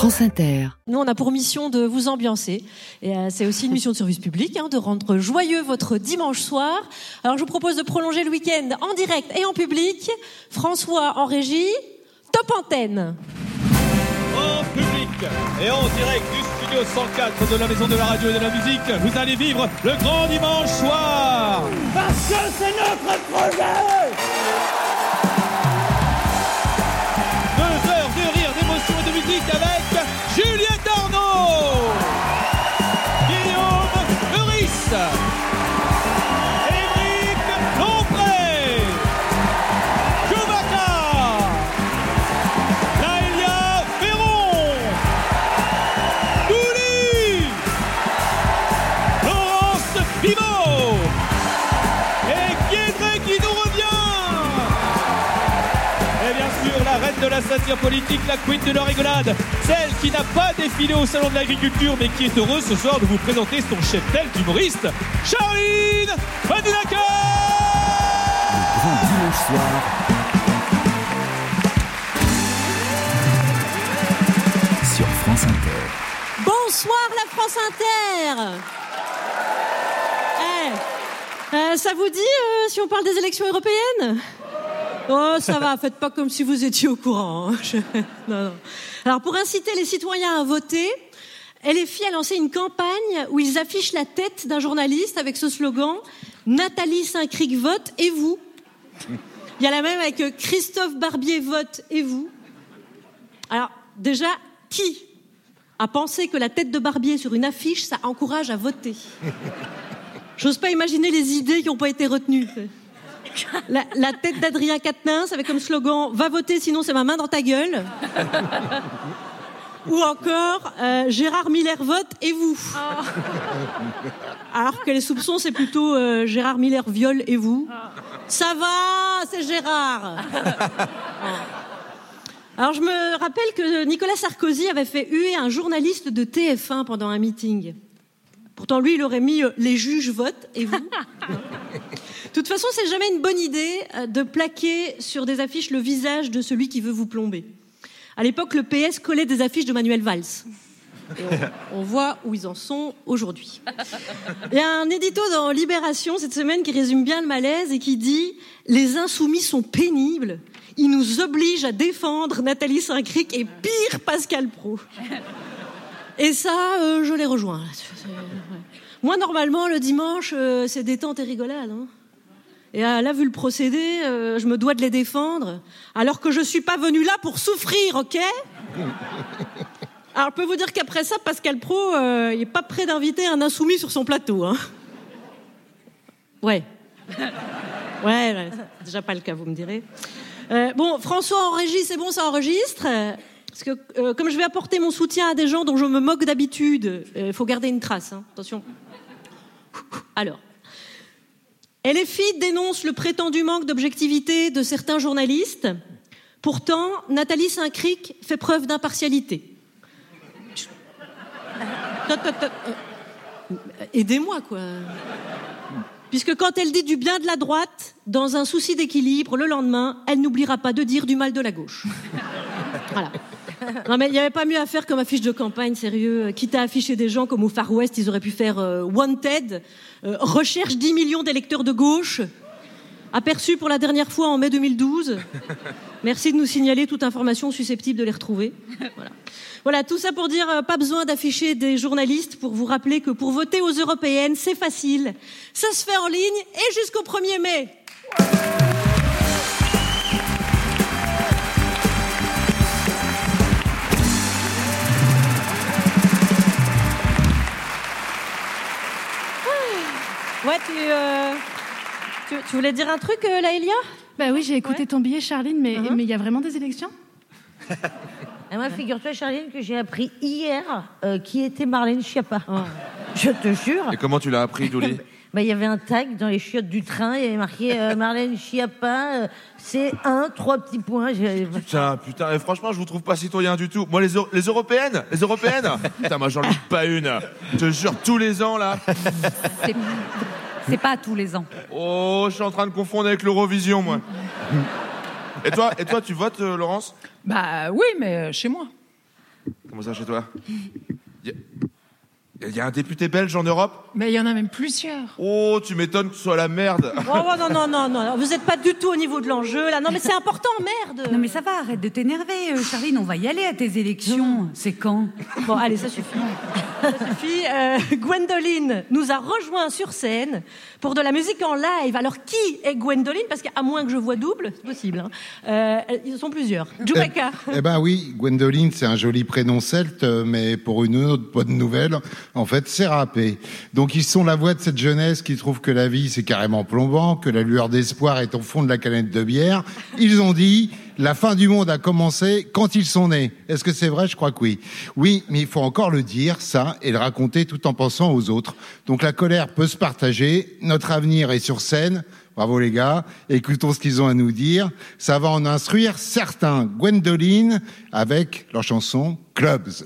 France Inter. Nous, on a pour mission de vous ambiancer. Et euh, c'est aussi une mission de service public, hein, de rendre joyeux votre dimanche soir. Alors, je vous propose de prolonger le week-end en direct et en public. François en régie, top antenne. En public et en direct du studio 104 de la Maison de la Radio et de la Musique, vous allez vivre le grand dimanche soir. Parce que c'est notre projet Deux heures de rire, d'émotion et de musique avec politique, la queen de la rigolade, celle qui n'a pas défilé au salon de l'agriculture, mais qui est heureuse ce soir de vous présenter son chef-tel d'humoriste, Charline Badinaka Grand dimanche soir. Sur France Inter. Bonsoir la France Inter Eh, euh, Ça vous dit euh, si on parle des élections européennes? Oh, ça va, faites pas comme si vous étiez au courant. hein. Alors, pour inciter les citoyens à voter, LFI a lancé une campagne où ils affichent la tête d'un journaliste avec ce slogan Nathalie Saint-Cric vote et vous Il y a la même avec euh, Christophe Barbier vote et vous Alors, déjà, qui a pensé que la tête de Barbier sur une affiche, ça encourage à voter? J'ose pas imaginer les idées qui n'ont pas été retenues. La, tête d'Adrien Quatennens avec comme slogan Va voter, sinon c'est ma main dans ta gueule. Ou encore euh, Gérard Miller vote et vous. Alors que les soupçons, c'est plutôt euh, Gérard Miller viole et vous. Ça va, c'est Gérard. Alors je me rappelle que Nicolas Sarkozy avait fait huer un journaliste de TF1 pendant un meeting. Pourtant, lui, il aurait mis euh, les juges votent et vous. De toute façon, c'est jamais une bonne idée euh, de plaquer sur des affiches le visage de celui qui veut vous plomber. À l'époque, le PS collait des affiches de Manuel Valls. On, voit où ils en sont aujourd'hui. Il y a un édito dans Libération cette semaine qui résume bien le malaise et qui dit Les insoumis sont pénibles. Ils nous obligent à défendre Nathalie Saint-Cric et pire Pascal Pro. Et ça, euh, je les rejoins. Moi, normalement, le dimanche, euh, c'est détente et rigolade. hein. Et euh, là, vu le procédé, euh, je me dois de les défendre, alors que je suis pas venu là pour souffrir, ok? Alors, je peux vous dire qu'après ça, Pascal Pro, euh, il est pas prêt d'inviter un insoumis sur son plateau. Hein. Ouais. Ouais, ouais, déjà pas le cas, vous me direz. Euh, bon, François en régie, c'est bon, ça enregistre? Parce que comme je vais apporter mon soutien à des gens dont je me moque d'habitude, il faut garder une trace. hein. Attention. Alors. LFI dénonce le prétendu manque d'objectivité de certains journalistes. Pourtant, Nathalie Saint-Cric fait preuve d'impartialité. Aidez-moi, quoi. Puisque quand elle dit du bien de la droite, dans un souci d'équilibre, le lendemain, elle n'oubliera pas de dire du mal de la gauche. Voilà. Non mais il n'y avait pas mieux à faire comme affiche de campagne, sérieux. Quitte à afficher des gens comme au Far West, ils auraient pu faire euh, Wanted, euh, recherche 10 millions d'électeurs de gauche, aperçu pour la dernière fois en mai 2012. Merci de nous signaler toute information susceptible de les retrouver. Voilà. Voilà, tout ça pour dire, euh, pas besoin d'afficher des journalistes pour vous rappeler que pour voter aux européennes, c'est facile. Ça se fait en ligne et jusqu'au 1er mai. Tu, euh, tu, tu voulais dire un truc, euh, Laëlia? Bah oui, j'ai écouté Ouais. ton billet, Charline, mais Uh-huh. mais il y a vraiment des élections? Et moi, figure-toi, Charline, que j'ai appris hier euh, qui était Marlène Schiappa. Je te jure. Et comment tu l'as appris, Douli Bah, il y avait un tag dans les chiottes du train, il y avait marqué euh, Marlène Schiappa, euh, c'est un, trois petits points. J'ai- Putain, putain, et franchement, je vous trouve pas citoyen du tout. Moi, les, Eu- les européennes, les européennes, putain, moi, j'en loupe pas une. Je te jure, tous les ans, là. C'est- C'est pas tous les ans. Oh, je suis en train de confondre avec l'Eurovision, moi. Et toi, et toi, tu votes, euh, Laurence? Bah oui, mais euh, chez moi. Comment Comment ça chez toi? Il y, a un député belge en Europe Mais il y en a même plusieurs. Oh, tu m'étonnes que ce soit la merde. Oh, oh, non, non, non, non, vous n'êtes pas du tout au niveau de l'enjeu là. Non, mais c'est important, merde. Non mais ça va, arrête de t'énerver, euh, Charline, on va y aller à tes élections. C'est quand? Bon, allez, ça suffit. Ça suffit. Euh, Gwendoline nous a rejoint sur scène pour de la musique en live. Alors, qui est Gwendoline? Parce qu'à moins que je vois double, c'est possible. hein. Euh, ils sont plusieurs. Jumaka. Eh ben oui, Gwendoline, c'est un joli prénom celte, euh, mais pour une autre bonne nouvelle, en fait, c'est râpé. Donc ils sont la voix de cette jeunesse qui trouve que la vie, c'est carrément plombant, que la lueur d'espoir est au fond de la canette de bière. Ils ont dit, la fin du monde a commencé quand ils sont nés. Est-ce que c'est vrai? Je crois que oui. Oui, mais il faut encore le dire, ça, et le raconter tout en pensant aux autres. Donc la colère peut se partager, notre avenir est sur scène. Bravo les gars, écoutons ce qu'ils ont à nous dire. Ça va en instruire certains. Gwendoline avec leur chanson Clubs.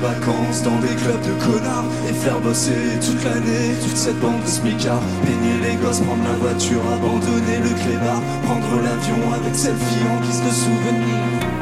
Dans des clubs de connards Et faire bosser toute l'année toute cette bande de smicards. Peigner les gosses, prendre la voiture, abandonner le clébard Prendre l'avion avec cette fille en guise de souvenir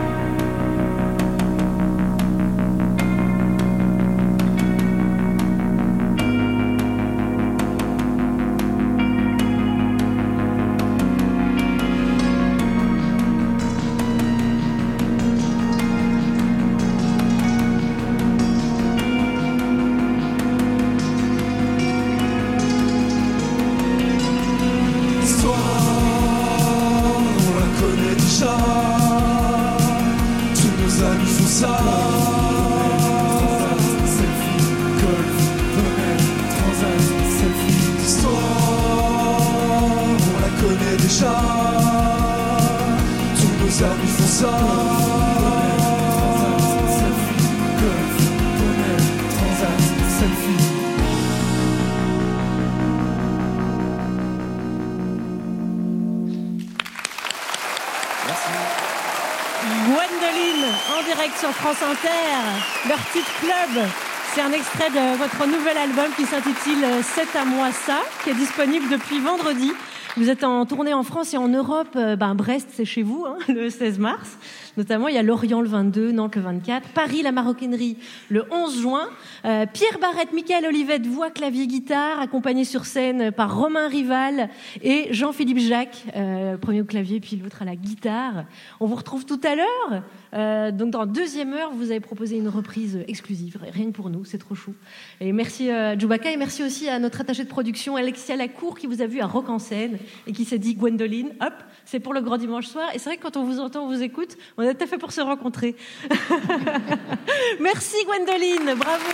de votre nouvel album qui s'intitule C'est à moi ça, qui est disponible depuis vendredi Vous êtes en tournée en France et en Europe. euh, ben, Brest, c'est chez vous, hein, le 16 mars. Notamment, il y a Lorient le 22, Nantes le 24, Paris, la maroquinerie le 11 juin. Euh, Pierre Barrette, Michael Olivette, voix, clavier, guitare, accompagné sur scène par Romain Rival et Jean-Philippe Jacques, euh, premier au clavier puis l'autre à la guitare. On vous retrouve tout à l'heure. Euh, donc dans la deuxième heure, vous avez proposé une reprise exclusive, rien que pour nous, c'est trop chou. Et merci à Djoubaka et merci aussi à notre attachée de production Alexia Lacour qui vous a vu à Rock en scène et qui s'est dit Gwendoline, hop, c'est pour le grand dimanche soir. Et c'est vrai que quand on vous entend, on vous écoute, on est tout à fait pour se rencontrer. merci Gwendoline, bravo.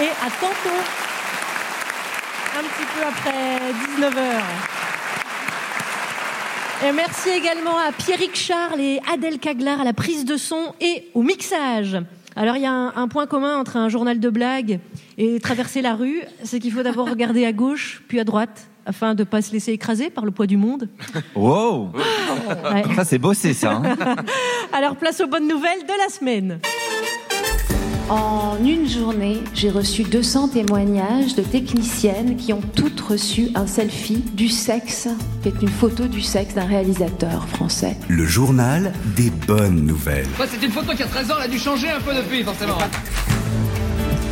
Et à tantôt, un petit peu après 19h. Et merci également à Pierrick Charles et Adèle Caglar à la prise de son et au mixage. Alors il y a un, un point commun entre un journal de blagues et traverser la rue, c'est qu'il faut d'abord regarder à gauche puis à droite afin de ne pas se laisser écraser par le poids du monde. Wow Ouais. Ça, c'est bossé, ça. hein. Alors place aux bonnes nouvelles de la semaine. En une journée, j'ai reçu 200 témoignages de techniciennes qui ont toutes reçu un selfie du sexe, qui est une photo du sexe d'un réalisateur français. Le journal des bonnes nouvelles. c'est une photo qui a 13 ans, elle a dû changer un peu depuis, forcément.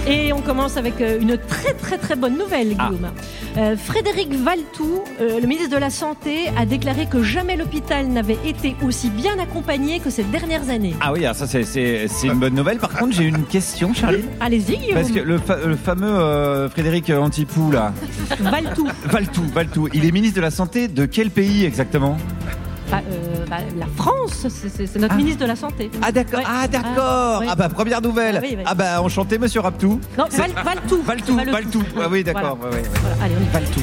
Et on commence avec euh, une très très très bonne nouvelle, Guillaume. Euh, Frédéric Valtou, euh, le ministre de la Santé, a déclaré que jamais l'hôpital n'avait été aussi bien accompagné que ces dernières années. Ah oui, alors ça, c'est- une bonne nouvelle. Par contre, j'ai une question, Charlie. Allez-y, Guillaume. Parce que le, fa- le fameux euh, Frédéric Antipou, là, Valtou. Valtou, Valtou, il est ministre de la Santé de quel pays exactement? Bah, euh, bah, la France, c'est- notre ministre de la Santé. Ah d'accord, Ouais. ah d'accord. Ah bah première nouvelle. Ah oui, oui. Ah bah enchanté, Monsieur Raptou. Non, Val- Valtou. Valtou, Valtou. Valtou. Ah oui, d'accord. Voilà. ouais, ouais, ouais. Voilà, allez, on y va. Valtou.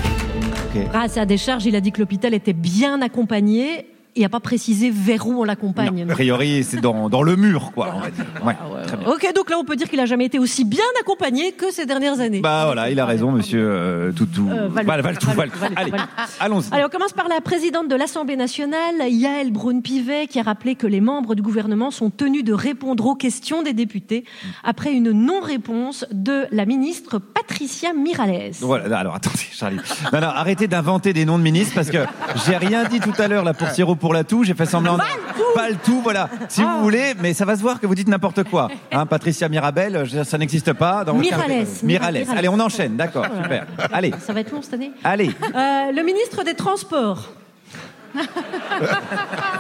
Grâce à des charges, il a dit que l'hôpital était bien accompagné. Il n'a pas précisé vers où on l'accompagne. A priori, c'est dans, dans le mur, quoi. on va dire. Ouais, très bien. Ok, donc là, on peut dire qu'il a jamais été aussi bien accompagné que ces dernières années. Bah voilà, il a raison, Monsieur euh, Toutou. Euh, Valtou. Voilà, Valtou, Valtou, Valtou. Allez, allons-y. Allez, on commence par la présidente de l'Assemblée nationale, Yael Braun-Pivet, qui a rappelé que les membres du gouvernement sont tenus de répondre aux questions des députés après une non-réponse de la ministre Patricia Miralles. Voilà, alors attendez, Charlie. Non, non, arrêtez d'inventer des noms de ministres parce que j'ai rien dit tout à l'heure là pour Siro pour la toux. J'ai fait semblant. Pas le tout, voilà. Si Ah. vous voulez, mais ça va se voir que vous dites n'importe quoi. Hein, Patricia Mirabel, je veux dire, ça n'existe pas. Dans. Miralles. Allez, on enchaîne, d'accord, super. Allez, Ça va être long cette année. allez. Euh, le ministre des Transports.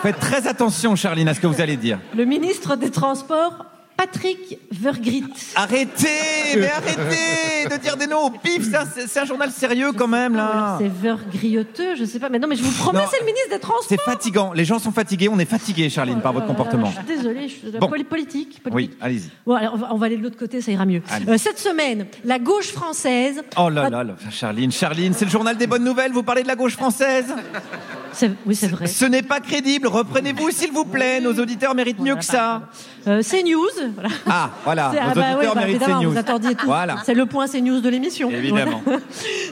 Faites très attention, Charline, à ce que vous allez dire. Le ministre des Transports, Patrick Vergrit. Arrêtez, mais arrêtez de dire des noms au pif. C'est un journal sérieux quand même là. C'est Vergrioteux, je sais pas. Mais non, mais je vous promets, c'est le ministre des Transports. C'est fatigant. Les gens sont fatigués. On est fatigués, Charline, par votre comportement. Je suis désolée, je suis Bon. poli- politique. Oui, politique. allez-y. Bon, alors on va, on va aller de l'autre côté, ça ira mieux. Euh, cette semaine, la gauche française. Oh là là, là, Charline, Charline, c'est le journal des bonnes nouvelles. Vous parlez de la gauche française? Oui, c'est vrai. Ce n'est pas crédible. Reprenez-vous, s'il vous plaît. Nos auditeurs méritent mieux que ça. Euh, CNews. Voilà. Ah, voilà. C'est- Nos ah bah auditeurs oui, bah, méritent évidemment, CNews. vous attendiez tout. Voilà. C'est le point CNews de l'émission. Évidemment. Voilà.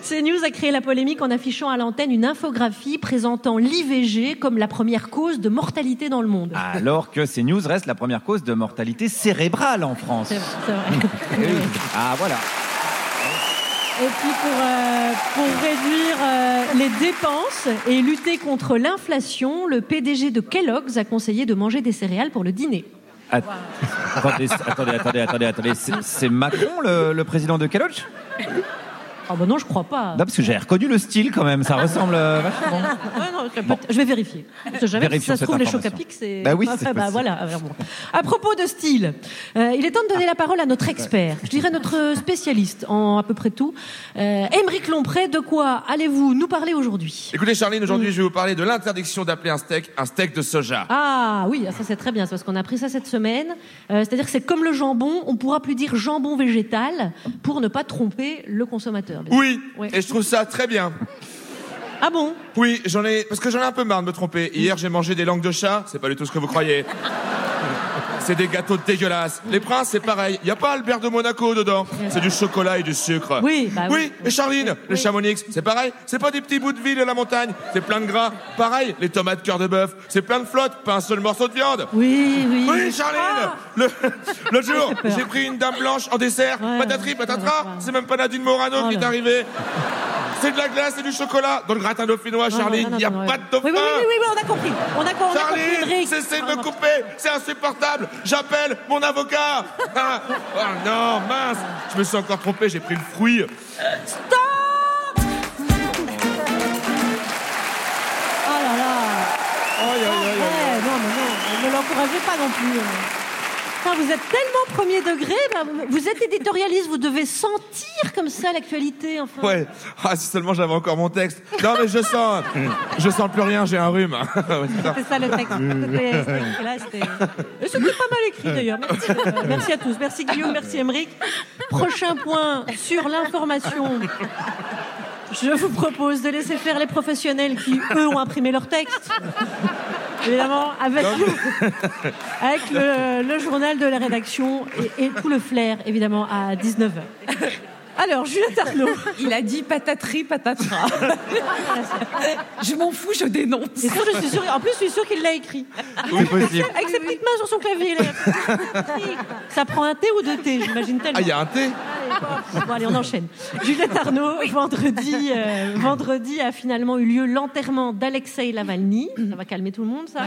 CNews a créé la polémique en affichant à l'antenne une infographie présentant l'IVG comme la première cause de mortalité dans le monde. Alors que CNews reste la première cause de mortalité cérébrale en France. C'est c'est vrai. Eh. Ah, voilà. Et puis pour, euh, pour réduire euh, les dépenses et lutter contre l'inflation, le PDG de Kellogg's a conseillé de manger des céréales pour le dîner. Att- Attendez, attendez, attendez, attendez, attendez. C'est- Macron, le, le président de Kellogg Ah bah non, je crois pas. Non, parce que j'ai reconnu le style quand même. Ça ressemble euh, vachement. Ouais, non, je, je vais vérifier. Parce que si ça se trouve, les chocs à pic, c'est. Bah oui, Enfin, c'est bah voilà. alors bon. À propos de style, euh, il est temps de donner la parole à notre expert, je dirais notre spécialiste en à peu près tout. Euh, Émeric Lompré, de quoi allez-vous nous parler aujourd'hui? Écoutez, Charline, aujourd'hui, je vais vous parler de l'interdiction d'appeler un steak un steak de soja. Ah oui, ça c'est très bien, c'est parce qu'on a appris ça cette semaine. Euh, C'est-à-dire que c'est comme le jambon, on pourra plus dire jambon végétal pour ne pas tromper le consommateur. Bien Oui, Ouais. et je trouve ça très bien. Ah bon? Oui, j'en ai parce que j'en ai un peu marre de me tromper. Hier, j'ai mangé des langues de chat, c'est pas du tout ce que vous croyez. C'est des gâteaux dégueulasses. Les princes, c'est pareil. Y a pas Albert de Monaco dedans. C'est du chocolat et du sucre. Oui, bah oui. oui. Et Charline, les chamonix, c'est pareil. C'est pas des petits bouts de ville de la montagne. C'est plein de gras. Pareil, les tomates cœur de bœuf. C'est plein de flotte, pas un seul morceau de viande. Oui, oui. Oui, Charline Ah Le, le jour, j'ai pris une dame blanche en dessert, patatri, patatras, c'est même pas Nadine Morano Oh qui est arrivée. C'est de la glace et du chocolat. Dans le gratin dauphinois, non, il n'y a non, pas non. de dauphin. Oui, oui, oui, oui, oui, on a compris. On a, on a compris, Charline, Henrik. cessez de me couper. C'est insupportable. J'appelle mon avocat. Ah, oh non, mince. Je me suis encore trompé, j'ai pris le fruit. Oh là là. Ouais, non, mais non, ne l'encouragez pas non plus. Enfin, vous êtes tellement premier degré, bah, vous êtes éditorialiste, vous devez sentir comme ça l'actualité. Enfin. Ouais. Ah, si seulement j'avais encore mon texte. Non, mais je sens. Je sens plus rien, j'ai un rhume. C'est ça. C'était ça le texte. C'était- c'était- là, c'était- pas mal écrit d'ailleurs. Merci, euh, merci à tous. Merci Guillaume, merci Émeric. Prochain point sur l'information. Je vous propose de laisser faire les professionnels qui, eux, ont imprimé leur texte. Évidemment, avec, avec le, le journal de la rédaction et, et tout le flair, évidemment, à 19h. Alors, Juliette Arnaud. Il a dit pataterie, patatras. je m'en fous, je dénonce. Et ça, je suis sûre, en plus, je suis sûre qu'il l'a écrit. Oui, possible. Avec ses petites mains sur son clavier. Ça prend un thé ou deux thés, j'imagine tellement. Ah, il y a un thé Bon, allez, on enchaîne. Juliette Arnaud, vendredi, euh, vendredi a finalement eu lieu l'enterrement d'Alexei Navalny. Ça va calmer tout le monde, ça.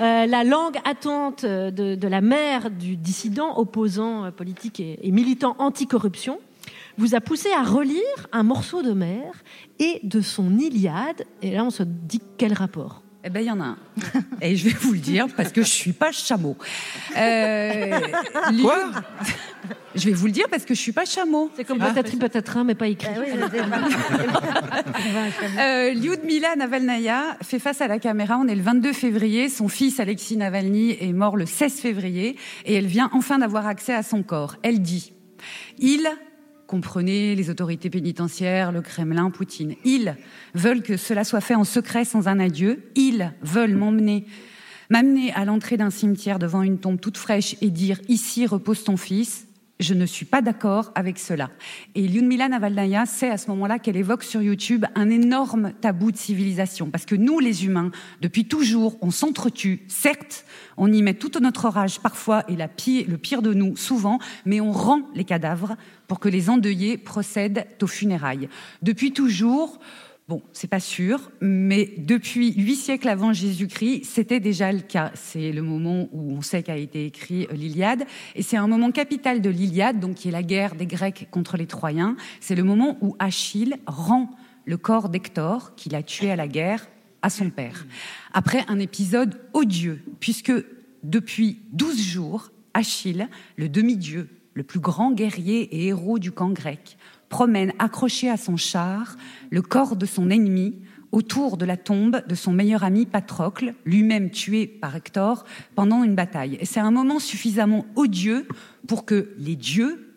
Euh, la langue attente de, de la mère du dissident, opposant euh, politique et, et militant anticorruption, vous a poussé à relire un morceau de mer et de son Iliade. Et là, on se dit quel rapport? Eh ben, il y en a un. Et je vais vous le dire parce que je suis pas chameau. Euh, Quoi? Je vais vous le dire parce que je suis pas chameau. C'est comme peut-être peut-être un, mais pas écrit. Euh, Lyudmila Navalnaya fait face à la caméra. On est le 22 février. Son fils Alexis Navalny est mort le 16 février et elle vient enfin d'avoir accès à son corps. Elle dit Il, comprenez les autorités pénitentiaires, le Kremlin, Poutine, ils veulent que cela soit fait en secret sans un adieu. Ils veulent m'emmener. M'amener à l'entrée d'un cimetière devant une tombe toute fraîche et dire ici repose ton fils, je ne suis pas d'accord avec cela. Et Lyudmila Navalnaya sait à ce moment-là qu'elle évoque sur YouTube un énorme tabou de civilisation. Parce que nous, les humains, depuis toujours, on s'entretue. Certes, on y met toute notre rage parfois et la le pire de nous souvent, mais on rend les cadavres pour que les endeuillés procèdent aux funérailles. Depuis toujours, Bon, c'est pas sûr, mais depuis huit siècles avant Jésus-Christ, c'était déjà le cas. C'est le moment où on sait qu'a été écrit euh, l'Iliade, et c'est un moment capital de l'Iliade, donc qui est la guerre des Grecs contre les Troyens. C'est le moment où Achille rend le corps d'Hector, qu'il a tué à la guerre, à son père. Après un épisode odieux, puisque depuis douze jours, Achille, le demi-dieu, le plus grand guerrier et héros du camp grec, promène accroché à son char le corps de son ennemi autour de la tombe de son meilleur ami Patrocle, lui-même tué par Hector pendant une bataille. Et c'est un moment suffisamment odieux pour que les dieux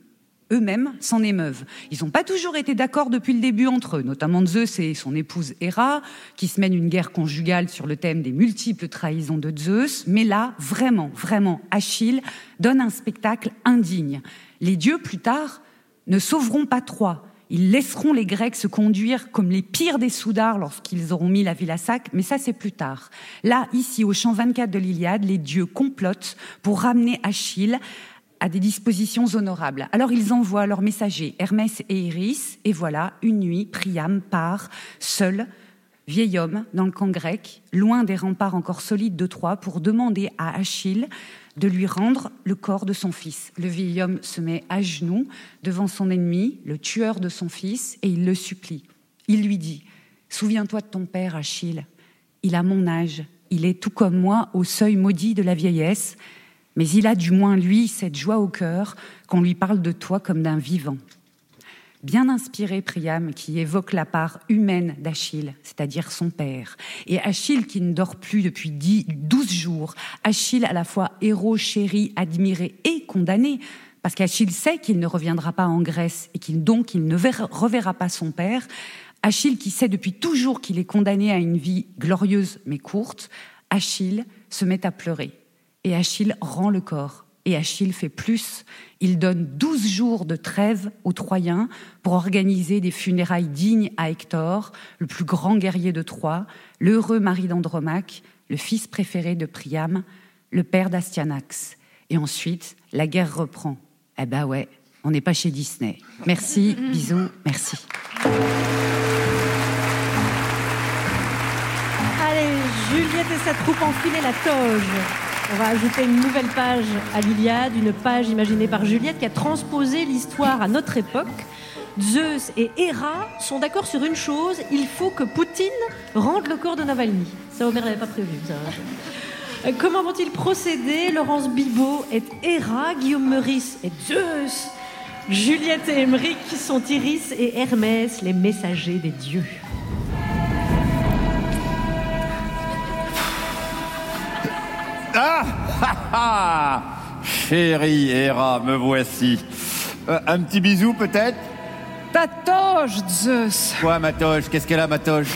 eux-mêmes s'en émeuvent. Ils n'ont pas toujours été d'accord depuis le début entre eux, notamment Zeus et son épouse Héra, qui se mènent une guerre conjugale sur le thème des multiples trahisons de Zeus. Mais là, vraiment, vraiment, Achille donne un spectacle indigne. Les dieux, plus tard, ne sauveront pas Troie. Ils laisseront les Grecs se conduire comme les pires des soudards lorsqu'ils auront mis la ville à sac, mais ça c'est plus tard. Là, ici, au champ 24 de l'Iliade, les dieux complotent pour ramener Achille à des dispositions honorables. Alors ils envoient leurs messagers, Hermès et Iris, et voilà, une nuit, Priam part, seul, vieil homme, dans le camp grec, loin des remparts encore solides de Troie, pour demander à Achille de lui rendre le corps de son fils. Le vieil homme se met à genoux devant son ennemi, le tueur de son fils, et il le supplie. Il lui dit, Souviens-toi de ton père, Achille. Il a mon âge. Il est tout comme moi au seuil maudit de la vieillesse, mais il a du moins, lui, cette joie au cœur qu'on lui parle de toi comme d'un vivant. Bien inspiré, Priam, qui évoque la part humaine d'Achille, c'est-à-dire son père. Et Achille qui ne dort plus depuis dix, douze jours. Achille à la fois héros, chéri, admiré et condamné. Parce qu'Achille sait qu'il ne reviendra pas en Grèce et qu'il donc il ne verra- reverra pas son père. Achille qui sait depuis toujours qu'il est condamné à une vie glorieuse mais courte. Achille se met à pleurer. Et Achille rend le corps. Et Achille fait plus. Il donne douze jours de trêve aux Troyens pour organiser des funérailles dignes à Hector, le plus grand guerrier de Troie, l'heureux mari d'Andromaque, le fils préféré de Priam, le père d'Astyanax. Et ensuite, la guerre reprend. Eh ben ouais, on n'est pas chez Disney. Merci, bisous, merci. Allez, Juliette et sa troupe enfilez la toge. On va ajouter une nouvelle page à l'Iliade, une page imaginée par Juliette qui a transposé l'histoire à notre époque. Zeus et Héra sont d'accord sur une chose, il faut que Poutine rende le corps de Navalny. Ça, Omer l'avait pas prévu. ça. Euh, Comment vont-ils procéder? Laurence Bibot est Héra, Guillaume Meurice est Zeus, Juliette et Émeric sont Iris et Hermès, les messagers des dieux. Ah ah, ah Chérie Héra, me voici. Euh, un petit bisou peut-être? Ta toge, Zeus. Quoi, ma toge Qu'est-ce qu'elle a, ma toge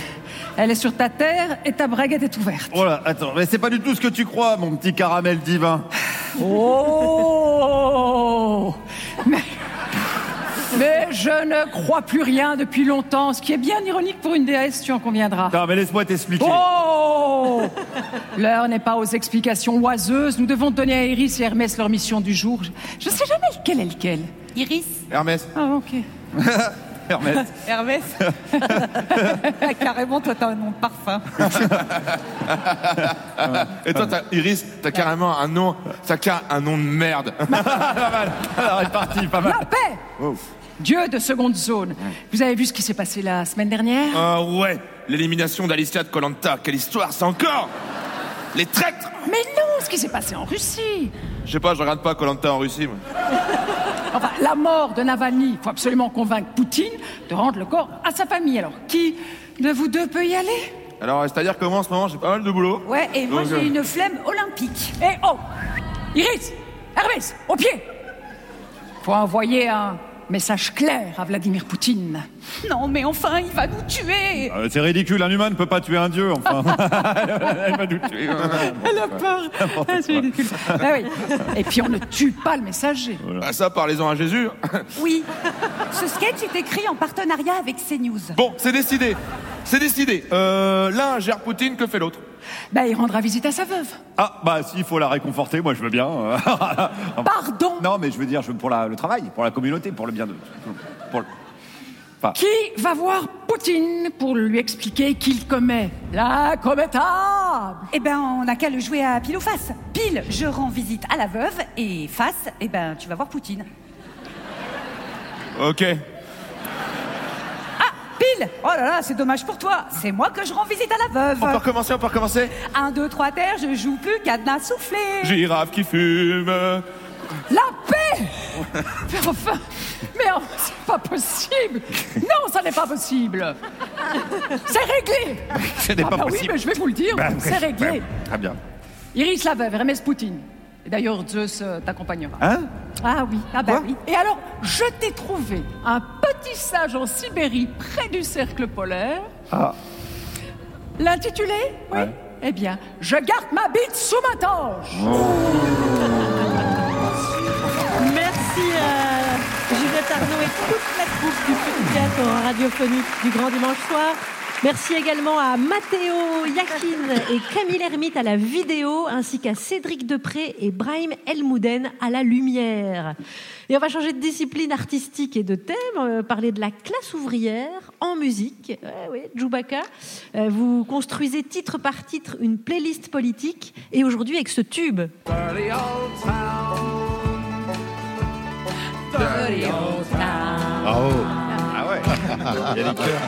Elle est sur ta terre et ta braguette est ouverte. Oh là, attends, mais c'est pas du tout ce que tu crois, mon petit caramel divin. Oh mais, mais je ne crois plus rien depuis longtemps, ce qui est bien ironique pour une déesse, tu en conviendras. Non, mais laisse-moi t'expliquer. Oh L'heure n'est pas aux explications oiseuses. Nous devons donner à Iris et Hermès leur mission du jour. Je ne sais jamais lequel est lequel. Iris Hermès. Ah, ok. Hermès. Hermès Carrément, toi, t'as un nom de parfum. Et toi, t'as, Iris, t'as carrément un nom, t'as un nom de merde. pas mal. Alors, est parti, pas mal. La paix Dieu de seconde zone. Vous avez vu ce qui s'est passé la semaine dernière? Ah ouais, l'élimination d'Alicia de Colanta, quelle histoire, c'est encore Les traîtres Mais non, ce qui s'est passé en Russie Je sais pas, je regarde pas Colanta en Russie. moi. Enfin, la mort de Navalny, il faut absolument convaincre Poutine de rendre le corps à sa famille. Alors, qui de vous deux peut y aller? Alors, c'est-à-dire que moi, en ce moment, j'ai pas mal de boulot. Ouais, et moi j'ai euh, une flemme olympique. Et oh Iris Hermès, au pied Faut envoyer un message clair à Vladimir Poutine. Non, mais enfin, il va nous tuer Euh, c'est ridicule, un humain ne peut pas tuer un dieu, enfin. Elle va nous tuer. Elle a peur Ah, C'est ridicule. Ah oui. Et puis on ne tue pas le messager. Ah, ça, parlez-en à Jésus. Oui. Ce sketch est écrit en partenariat avec CNews. Bon, c'est décidé. C'est décidé. Euh, L'un gère Poutine, que fait l'autre? Ben, il rendra visite à sa veuve. Ah, bah, s'il faut la réconforter, moi, je veux bien. Pardon Non, mais je veux dire, je, pour la- le travail, pour la communauté, pour le bien de. Pour le- Qui va voir Poutine pour lui expliquer qu'il commet l'incommettable Eh ben, on n'a qu'à le jouer à pile ou face. Pile, je rends visite à la veuve, et face, eh ben, tu vas voir Poutine. Ok. Ah, pile Oh là là, c'est dommage pour toi. C'est moi que je rends visite à la veuve. On peut recommencer, on peut recommencer Un, deux, trois terres, je joue plus, cadenas soufflé. Girafe qui fume. La Mais enfin Mais oh, c'est pas possible Non, ça n'est pas possible C'est réglé Ce n'est Ah pas bah oui, possible. mais je vais vous le dire, Bah, c'est réglé. bah, Très bien. Iris la veuve, Hermès Poutine. Et d'ailleurs, Zeus euh, t'accompagnera. Hein Ah oui, ah bah oui. Et alors, je t'ai trouvé un petit sage en Sibérie, près du cercle polaire. Ah. L'intitulé Oui. Ouais. Eh bien, je garde ma bite sous ma toge. Merci Arnaud et toute la troupe du Théâtre radiophonique du Grand Dimanche Soir. Merci également à Matteo Yakin et Camille Hermite à la vidéo, ainsi qu'à Cédric Depré et Brahim Elmouden à la lumière. Et on va changer de discipline artistique et de thème, euh, parler de la classe ouvrière en musique. Ouais, Djoubaka, Euh, vous construisez titre par titre une playlist politique, et aujourd'hui avec ce tube. Ah oh. Ah ouais. Il y a des cœurs.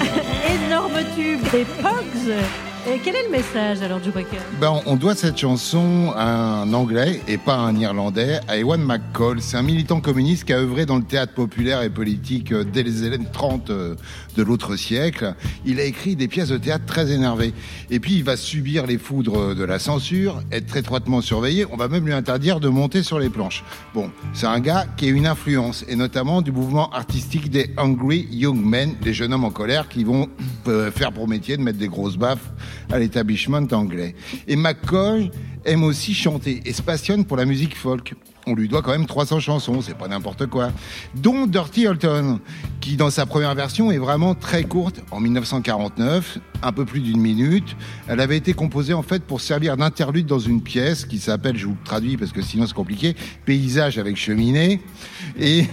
Énorme tube des Pogs. Et quel est le message alors, Djoubaka Ben, on doit cette chanson à un Anglais et pas à un Irlandais, à Ewan McCall. C'est un militant communiste qui a œuvré dans le théâtre populaire et politique euh, dès les années 30 euh, de l'autre siècle. Il a écrit des pièces de théâtre très énervées. Et puis, il va subir les foudres de la censure, être étroitement surveillé. On va même lui interdire de monter sur les planches. Bon, c'est un gars qui a une influence, et notamment du mouvement artistique des Hungry Young Men, les jeunes hommes en colère qui vont euh, faire pour métier de mettre des grosses baffes à l'établissement anglais. Et McCoy aime aussi chanter et se passionne pour la musique folk. On lui doit quand même 300 chansons, c'est pas n'importe quoi. Dont Dirty Holton, qui qui dans sa première version est vraiment très courte. En 1949, un peu plus d'une minute, elle avait été composée en fait pour servir d'interlude dans une pièce qui s'appelle, je vous le traduis parce que sinon c'est compliqué, paysage avec cheminée et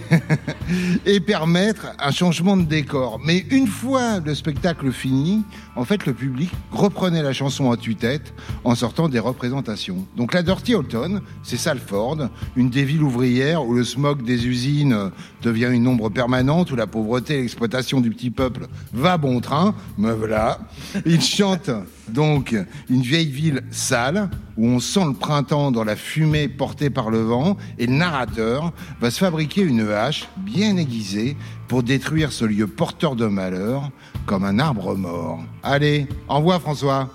et permettre un changement de décor. Mais une fois le spectacle fini, en fait le public reprenait la chanson à tue-tête en sortant des représentations. Donc la Dirty Autumn, c'est Salford, une des villes ouvrières où le smog des usines devient une ombre permanente, où la pauvreté et l'exploitation du petit peuple va bon train. Me voilà. Il chante donc une vieille ville sale où on sent le printemps dans la fumée portée par le vent et le narrateur va se fabriquer une hache bien aiguisée pour détruire ce lieu porteur de malheur comme un arbre mort. Allez, envoie François.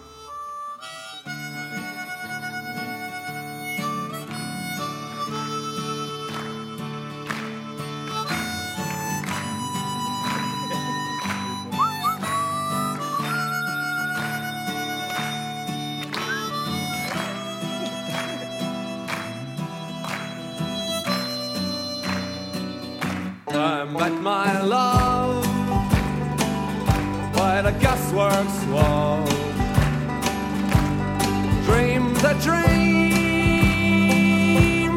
Gasworks wall. Dreamed a dream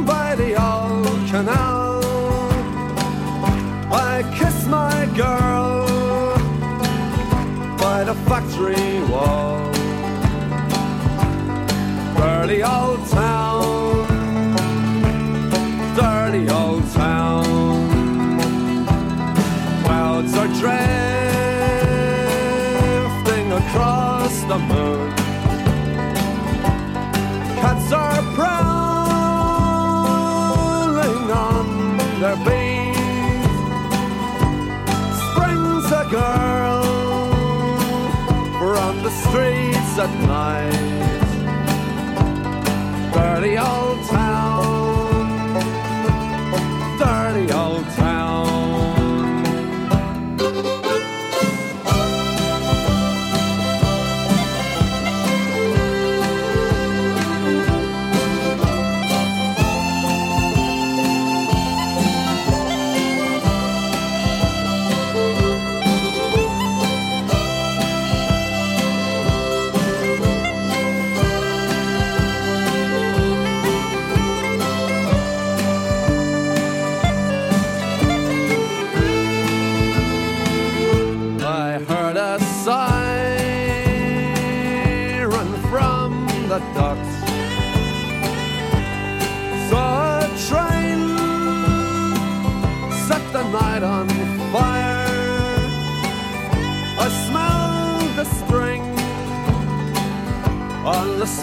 by the old canal. I kissed my girl by the factory wall. Dirty old town, Dirty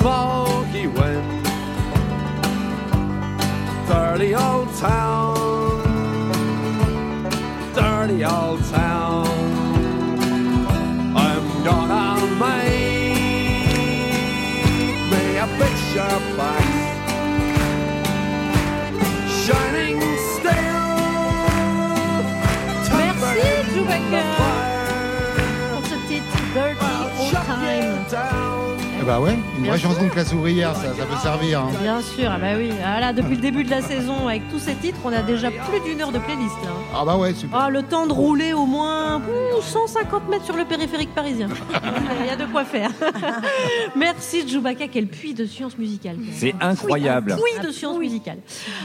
smoky wind. Dirty old town, dirty old town. I'm gonna make me a picture box shining steel. Merci, Chewbacca, pour ce titre Dirty Old Time. Eh bah ouais, une vraie chanson de classe ouvrière, ça, ça peut servir. hein. Bien sûr, ah bah oui. Ah là, depuis le début de la saison, avec tous ces titres, on a déjà plus d'une heure de playlist. Là. Ah bah ouais, super. Ah, le temps de rouler au moins ouh, 150 mètres sur le périphérique parisien. Il y a de quoi faire. Merci Djoubaka, quel puits de science musicale. C'est incroyable. Un puits de science musicale.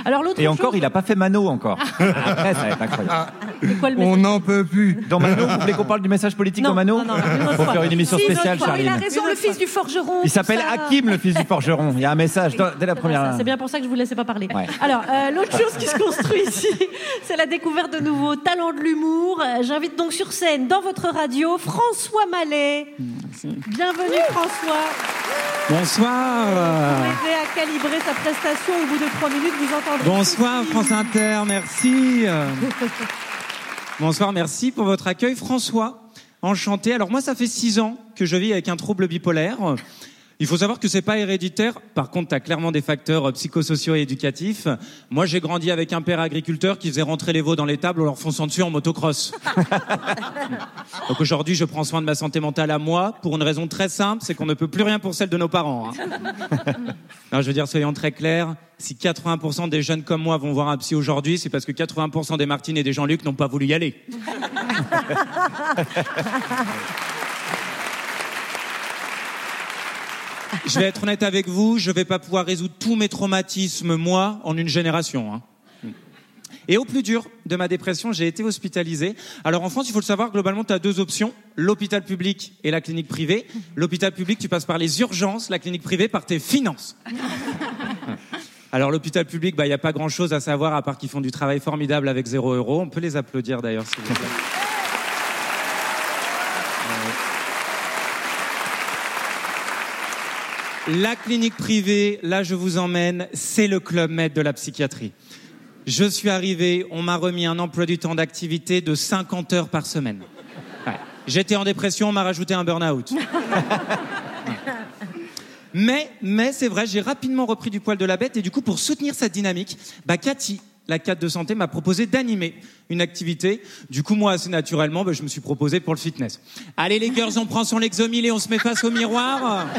Alors l'autre Et encore, chose- il n'a pas fait Mano encore. Après, ça va être incroyable. Quoi le On n'en peut plus. Dans Mano, vous voulez qu'on parle du message politique Non, dans Mano non, non, une fois. faire une émission spéciale, fois. Charline. Il a raison, le fils du forgeron. Il s'appelle ça. Hakim, le fils du forgeron. Il y a un message dès la première. C'est bien pour ça que je vous laissais pas parler. Ouais. Alors, euh, l'autre chose qui se construit ici, c'est la découverte de nouveaux talents de l'humour. Euh, J'invite donc sur scène, dans votre radio, François Mallet. Bienvenue François. Bonsoir. Pour aider à calibrer sa prestation au bout de trois minutes, vous entendrez. Bonsoir France Inter, merci. Bonsoir, merci pour votre accueil. François, enchanté. Alors moi, ça fait six ans que je vis avec un trouble bipolaire. Il faut savoir que c'est pas héréditaire. Par contre, tu as clairement des facteurs euh, psychosociaux et éducatifs. Moi, j'ai grandi avec un père agriculteur qui faisait rentrer les veaux dans les tables en leur fonçant dessus en motocross. Donc aujourd'hui, je prends soin de ma santé mentale à moi pour une raison très simple, c'est qu'on ne peut plus rien pour celle de nos parents. hein. Non, je veux dire, soyons très clairs, si 80% des jeunes comme moi vont voir un psy aujourd'hui, c'est parce que 80% des Martine et des Jean-Luc n'ont pas voulu y aller. Je vais être honnête avec vous, je vais pas pouvoir résoudre tous mes traumatismes, moi, en une génération. hein. Et au plus dur de ma dépression, j'ai été hospitalisé. Alors en France, il faut le savoir, globalement, tu as deux options, l'hôpital public et la clinique privée. L'hôpital public, tu passes par les urgences, la clinique privée par tes finances. Alors l'hôpital public, bah, il n'y a pas grand-chose à savoir à part qu'ils font du travail formidable avec zéro euro. On peut les applaudir d'ailleurs, s'il vous plaît. La clinique privée, là je vous emmène, c'est le club maître de la psychiatrie. Je suis arrivé, on m'a remis un emploi du temps d'activité de 50 heures par semaine. Ouais. J'étais en dépression, on m'a rajouté un burn-out. Mais, mais c'est vrai, j'ai rapidement repris du poil de la bête et du coup, pour soutenir cette dynamique, bah, Cathy, la cadre de santé, m'a proposé d'animer une activité. Du coup, moi, assez naturellement, bah, je me suis proposé pour le fitness. Allez, les girls, on prend son Lexomil et on se met face au miroir.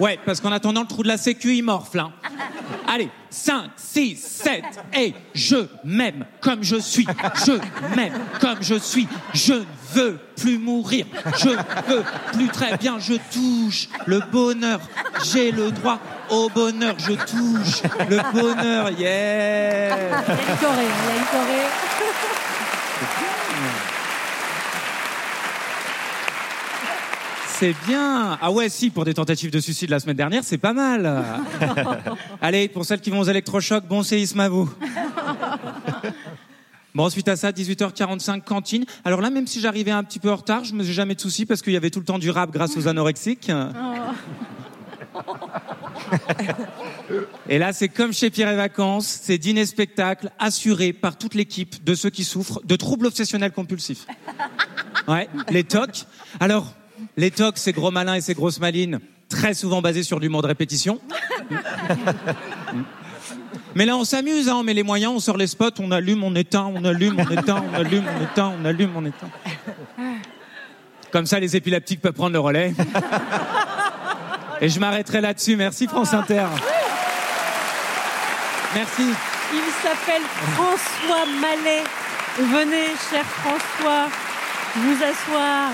Ouais, parce qu'en attendant, le trou de la sécu, il morfle. hein. Allez, 5, 6, 7, et je m'aime comme je suis. Je m'aime comme je suis. Je ne veux plus mourir. Je veux plus très bien. Je touche le bonheur. J'ai le droit au bonheur. Je touche le bonheur. Yeah! Il y a une choré, il y a une choré. C'est bien. Ah ouais, si, pour des tentatives de suicide la semaine dernière, c'est pas mal. Allez, pour celles qui vont aux électrochocs, bon séisme à vous. Bon, ensuite à ça, 18h45, cantine. Alors là, même si j'arrivais un petit peu en retard, je me faisais jamais de soucis parce qu'il y avait tout le temps du rap grâce aux anorexiques. Et là, c'est comme chez Pierre et Vacances, c'est dîner-spectacle assuré par toute l'équipe de ceux qui souffrent de troubles obsessionnels compulsifs. Ouais, les TOC. Alors, les TOC, c'est gros malin et c'est grosse maline, très souvent basés sur l'humour de répétition. Mais là, on s'amuse, hein, on met les moyens, on sort les spots, on allume, on éteint, on allume, on éteint, on allume, on éteint, on allume, on éteint. Comme ça, les épileptiques peuvent prendre le relais. Et je m'arrêterai là-dessus. Merci, France Inter. Merci. Il s'appelle François Mallet. Venez, cher François, vous asseoir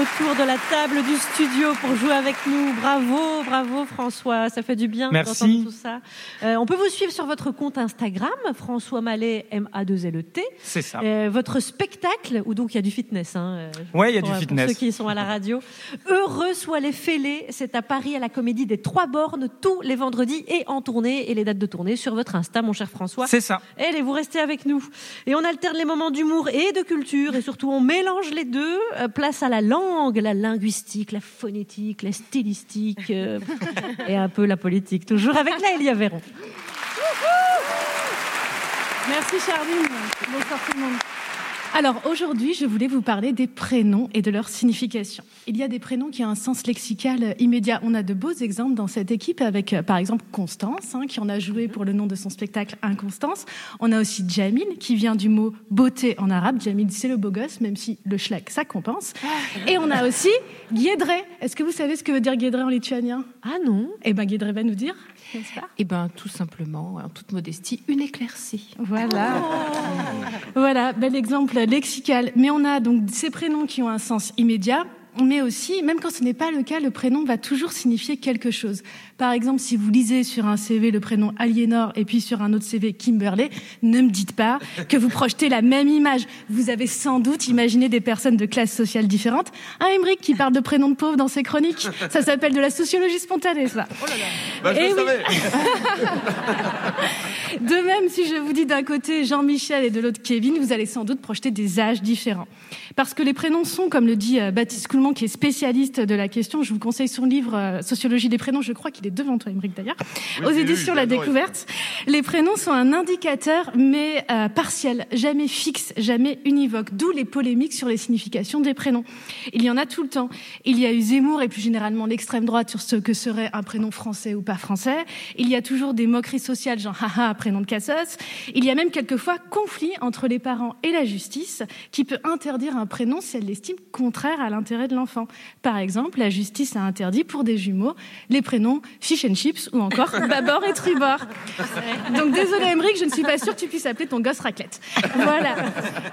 autour de la table du studio pour jouer avec nous. Bravo, bravo François, ça fait du bien d'entendre tout ça. Euh, on peut vous suivre sur votre compte Instagram, François Mallet, M-A-2-L-E-T. C'est ça. Euh, votre spectacle, où donc il y a du fitness. Hein, euh, Ouais, il y a pour- du pour fitness. ceux qui sont à la radio. Heureux soient les fêlés, c'est à Paris à la Comédie des Trois Bornes tous les vendredis et en tournée. Et les dates de tournée sur votre Insta, mon cher François. C'est ça. Allez, vous restez avec nous. Et on alterne les moments d'humour et de culture, et surtout on mélange les deux. Place à la langue, la linguistique, la phonétique, la stylistique, euh, et un peu la politique. Toujours avec la Elia Véron. Merci Charline. Bonsoir tout le monde. Alors aujourd'hui, je voulais vous parler des prénoms et de leur signification. Il y a des prénoms qui ont un sens lexical immédiat. On a de beaux exemples dans cette équipe avec, euh, par exemple, Constance, hein, qui en a joué pour le nom de son spectacle Inconstance. On a aussi Jamil, qui vient du mot beauté en arabe. Jamil, c'est le beau gosse, même si le schlag, ça compense. Et on a aussi Guédré. Est-ce que vous savez ce que veut dire Guédré en lituanien? Ah non Eh ben Guédré va nous dire, n'est-ce pas Eh ben, tout simplement, en toute modestie, une éclaircie. Voilà. Voilà, bel exemple lexical. Mais on a donc ces prénoms qui ont un sens immédiat. Mais aussi, même quand ce n'est pas le cas, le prénom va toujours signifier quelque chose. Par exemple, si vous lisez sur un CV le prénom Aliénor et puis sur un autre CV Kimberley, ne me dites pas que vous projetez la même image. Vous avez sans doute imaginé des personnes de classes sociales différentes. Un Emmerich qui parle de prénoms de pauvres dans ses chroniques, ça s'appelle de la sociologie spontanée, ça. Bah, je Eh le oui. savais. De même, si je vous dis d'un côté Jean-Michel et de l'autre Kevin, vous allez sans doute projeter des âges différents. Parce que les prénoms sont, comme le dit euh, Baptiste Coulmont, qui est spécialiste de la question, je vous conseille son livre euh, Sociologie des prénoms, je crois qu'il est devant toi, Émeric d'ailleurs, Oui, aux éditions La. Découverte. Les prénoms sont un indicateur, mais euh, partiel, jamais fixe, jamais univoque, d'où les polémiques sur les significations des prénoms. Il y en a tout le temps. Il y a eu Zemmour et plus généralement l'extrême droite sur ce que serait un prénom français ou pas français. Il y a toujours des moqueries sociales, genre haha, prénom de cassos. Il y a même quelquefois conflit entre les parents et la justice qui peut interdire un prénom si elle l'estime contraire à l'intérêt de l'enfant. Par exemple, la justice a interdit pour des jumeaux les prénoms Fish and Chips ou encore Babord et Tribord. Donc désolé Emmerich, je ne suis pas sûre que tu puisses appeler ton gosse raclette. Voilà.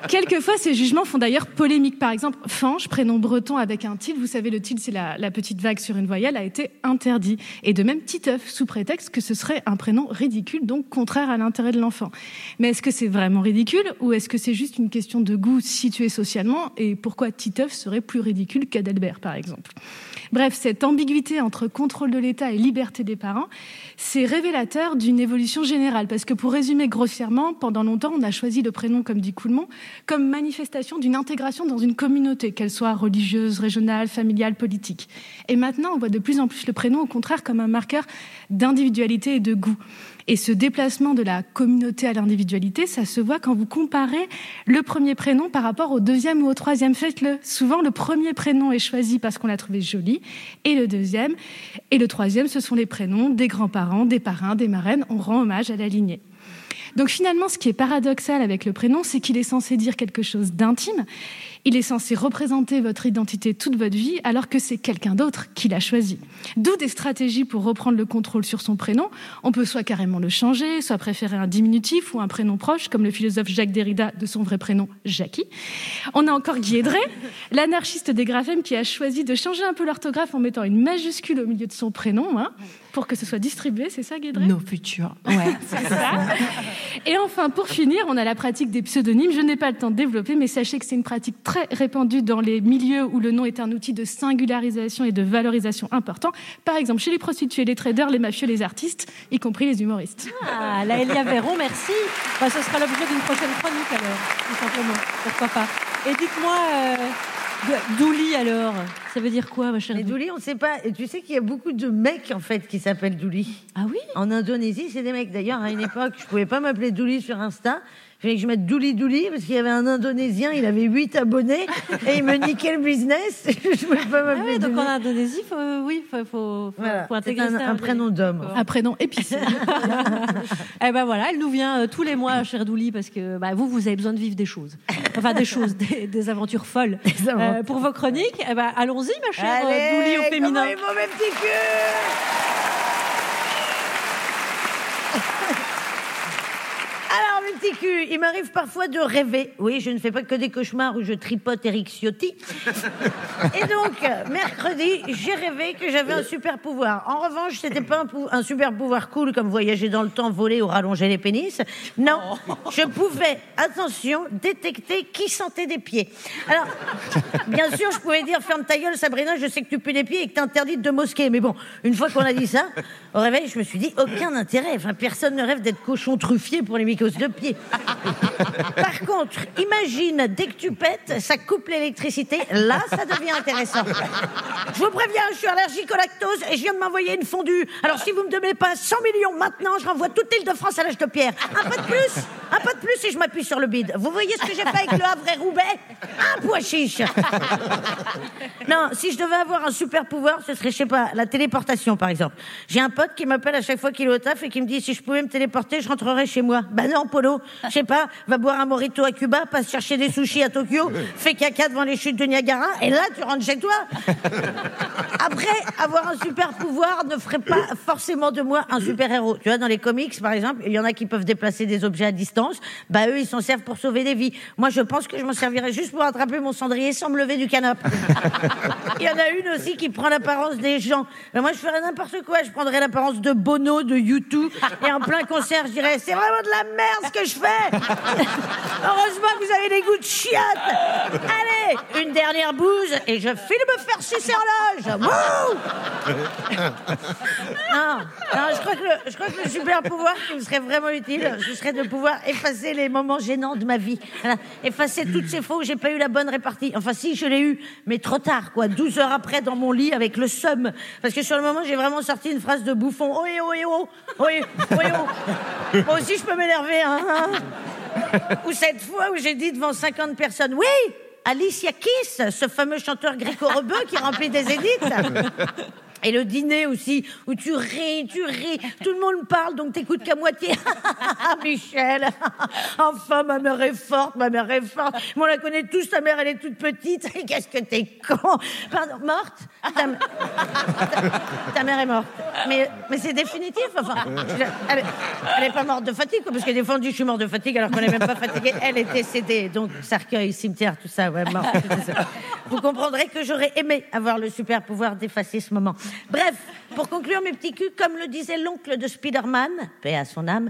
Quelquefois, ces jugements font d'ailleurs polémique. Par exemple, Fange, prénom breton avec un tilde, vous savez, le tilde, c'est la, la petite vague sur une voyelle, a été interdit. Et de même, Titeuf, sous prétexte que ce serait un prénom ridicule, donc contraire à l'intérêt de l'enfant. Mais est-ce que c'est vraiment ridicule ou est-ce que c'est juste une question de goût situé socialement et pourquoi Titeuf serait plus ridicule qu'Adelbert, par exemple? Bref, cette ambiguïté entre contrôle de l'État et liberté des parents, c'est révélateur d'une évolution générale. Parce que pour résumer grossièrement, pendant longtemps, on a choisi le prénom, comme dit Coulmont, comme manifestation d'une intégration dans une communauté, qu'elle soit religieuse, régionale, familiale, politique. Et maintenant, on voit de plus en plus le prénom, au contraire, comme un marqueur d'individualité et de goût. Et ce déplacement de la communauté à l'individualité, ça se voit quand vous comparez le premier prénom par rapport au deuxième ou au troisième. Faites-le. Souvent, le premier prénom est choisi parce qu'on l'a trouvé joli, et le deuxième, et le troisième, ce sont les prénoms des grands-parents, des parrains, des marraines. On rend hommage à la lignée. Donc finalement, ce qui est paradoxal avec le prénom, c'est qu'il est censé dire quelque chose d'intime. Il est censé représenter votre identité toute votre vie, alors que c'est quelqu'un d'autre qui l'a choisi. D'où des stratégies pour reprendre le contrôle sur son prénom. On peut soit carrément le changer, soit préférer un diminutif ou un prénom proche, comme le philosophe Jacques Derrida de son vrai prénom Jackie. On a encore Guy Edré, l'anarchiste des graphèmes, qui a choisi de changer un peu l'orthographe en mettant une majuscule au milieu de son prénom, hein, pour que ce soit distribué, c'est ça, Guy Edré Nos futurs. Ouais, c'est ça. Et enfin, pour finir, on a la pratique des pseudonymes. Je n'ai pas le temps de développer, mais sachez que c'est une pratique très répandue dans les milieux où le nom est un outil de singularisation et de valorisation important. Par exemple, chez les prostituées, les traders, les mafieux, les artistes, y compris les humoristes. Ah, la Elia Véron, merci. Bah, ce sera l'objet d'une prochaine chronique alors, tout simplement. Pourquoi pas. Et dites-moi, euh, Douli alors, ça veut dire quoi, ma chère Mais Douli, on ne sait pas. Et tu sais qu'il y a beaucoup de mecs en fait qui s'appellent Douli. Ah oui? En Indonésie, c'est des mecs. D'ailleurs, à une époque, je pouvais pas m'appeler Douli sur Insta. Il fallait que je mette Douli Douli parce qu'il y avait un Indonésien, il avait 8 abonnés et il me niquait le business. je pouvais pas Ah donc en Indonésie, faut, oui, faut, faut, Voilà, intégrer un, ça. un prénom d'homme. Un prénom épicé. Eh ben voilà, elle nous vient euh, tous les mois, chère Douli, parce que bah, vous, vous avez besoin de vivre des choses. Enfin, des choses, des, des aventures folles. Euh, pour vos chroniques, eh ben, allons-y, ma chère euh, Allez, Douli au féminin. vont, mes petits culs? Alors, mes petits culs, il m'arrive parfois de rêver. Oui, je ne fais pas que des cauchemars où je tripote Eric Ciotti. Et donc, mercredi, j'ai rêvé que j'avais un super pouvoir. En revanche, c'était pas un, pou- un super pouvoir cool comme voyager dans le temps, voler ou rallonger les pénis. Non, je pouvais, attention, détecter qui sentait des pieds. Alors, bien sûr, je pouvais dire ferme ta gueule, Sabrina, je sais que tu pues des pieds et que t'es interdite de mosquée. Mais bon, une fois qu'on a dit ça, au réveil, je me suis dit aucun intérêt. Enfin, personne ne rêve d'être cochon truffier pour les mycoses de Par contre, imagine, dès que tu pètes, ça coupe l'électricité. Là, ça devient intéressant. Je vous préviens, je suis allergique au lactose et je viens de m'envoyer une fondue. Alors, si vous me donnez pas 100 millions maintenant, je renvoie toute l'île de France à l'âge de pierre. Un peu de plus, un peu de plus et je m'appuie sur le bide. Vous voyez ce que j'ai fait avec le Havre et Roubaix? Un pois chiche. Non, si je devais avoir un super pouvoir, ce serait, je sais pas, la téléportation, par exemple. J'ai un pote qui m'appelle à chaque fois qu'il est au taf et qui me dit si je pouvais me téléporter, je rentrerais chez moi. Bah non, Polo. Je sais pas, va boire un mojito à Cuba, passe chercher des sushis à Tokyo, fais caca devant les chutes de Niagara, et là, tu rentres chez toi. Après, avoir un super pouvoir ne ferait pas forcément de moi un super héros. Tu vois, dans les comics, par exemple, il y en a qui peuvent déplacer des objets à distance. Bah, eux, ils s'en servent pour sauver des vies. Moi, je pense que je m'en servirais juste pour attraper mon cendrier sans me lever du canapé. Il y en a une aussi qui prend l'apparence des gens. Mais moi, je ferais n'importe quoi. Je prendrais l'apparence de Bono, de U2. Et en plein concert, je dirais, c'est vraiment de la merde ce que je fais. Heureusement que vous avez des goûts de chiottes. Allez, une dernière bouse et je file me faire sucer en loge. Wouh non, non, je crois que le, je crois que le super pouvoir qui me serait vraiment utile, ce serait de pouvoir effacer les moments gênants de ma vie. Voilà. Effacer toutes ces fois où j'ai pas eu la bonne répartie. Enfin, si, je l'ai eu, mais trop tard, quoi. 12 heures après, dans mon lit, avec le seum. Parce que sur le moment, j'ai vraiment sorti une phrase de bouffon. Oh, eh, oh, eh, oh. Oh, eh, oh, eh, oh. Moi aussi, je peux m'énerver, hein. Ou cette fois où j'ai dit devant 50 personnes, oui, Alicia Keys, ce fameux chanteur gréco-rebeu qui remplit des édits. Et le dîner aussi, où tu ris, tu ris, tout le monde parle, donc t'écoutes qu'à moitié. Michel, enfin ma mère est forte, ma mère est forte. Mais on la connaît tous, ta mère elle est toute petite. Qu'est-ce que t'es con Pardon, morte? Ta, mère est morte. Mais, c'est définitif, enfin. Elle, elle est pas morte de fatigue, parce que des fois je suis morte de fatigue alors qu'on n'est même pas fatigué. Elle est décédée, donc cercueil, cimetière, tout ça, ouais, morte. Vous comprendrez que j'aurais aimé avoir le super pouvoir d'effacer ce moment. Bref, pour conclure mes petits culs, comme le disait l'oncle de Spider-Man, paix à son âme,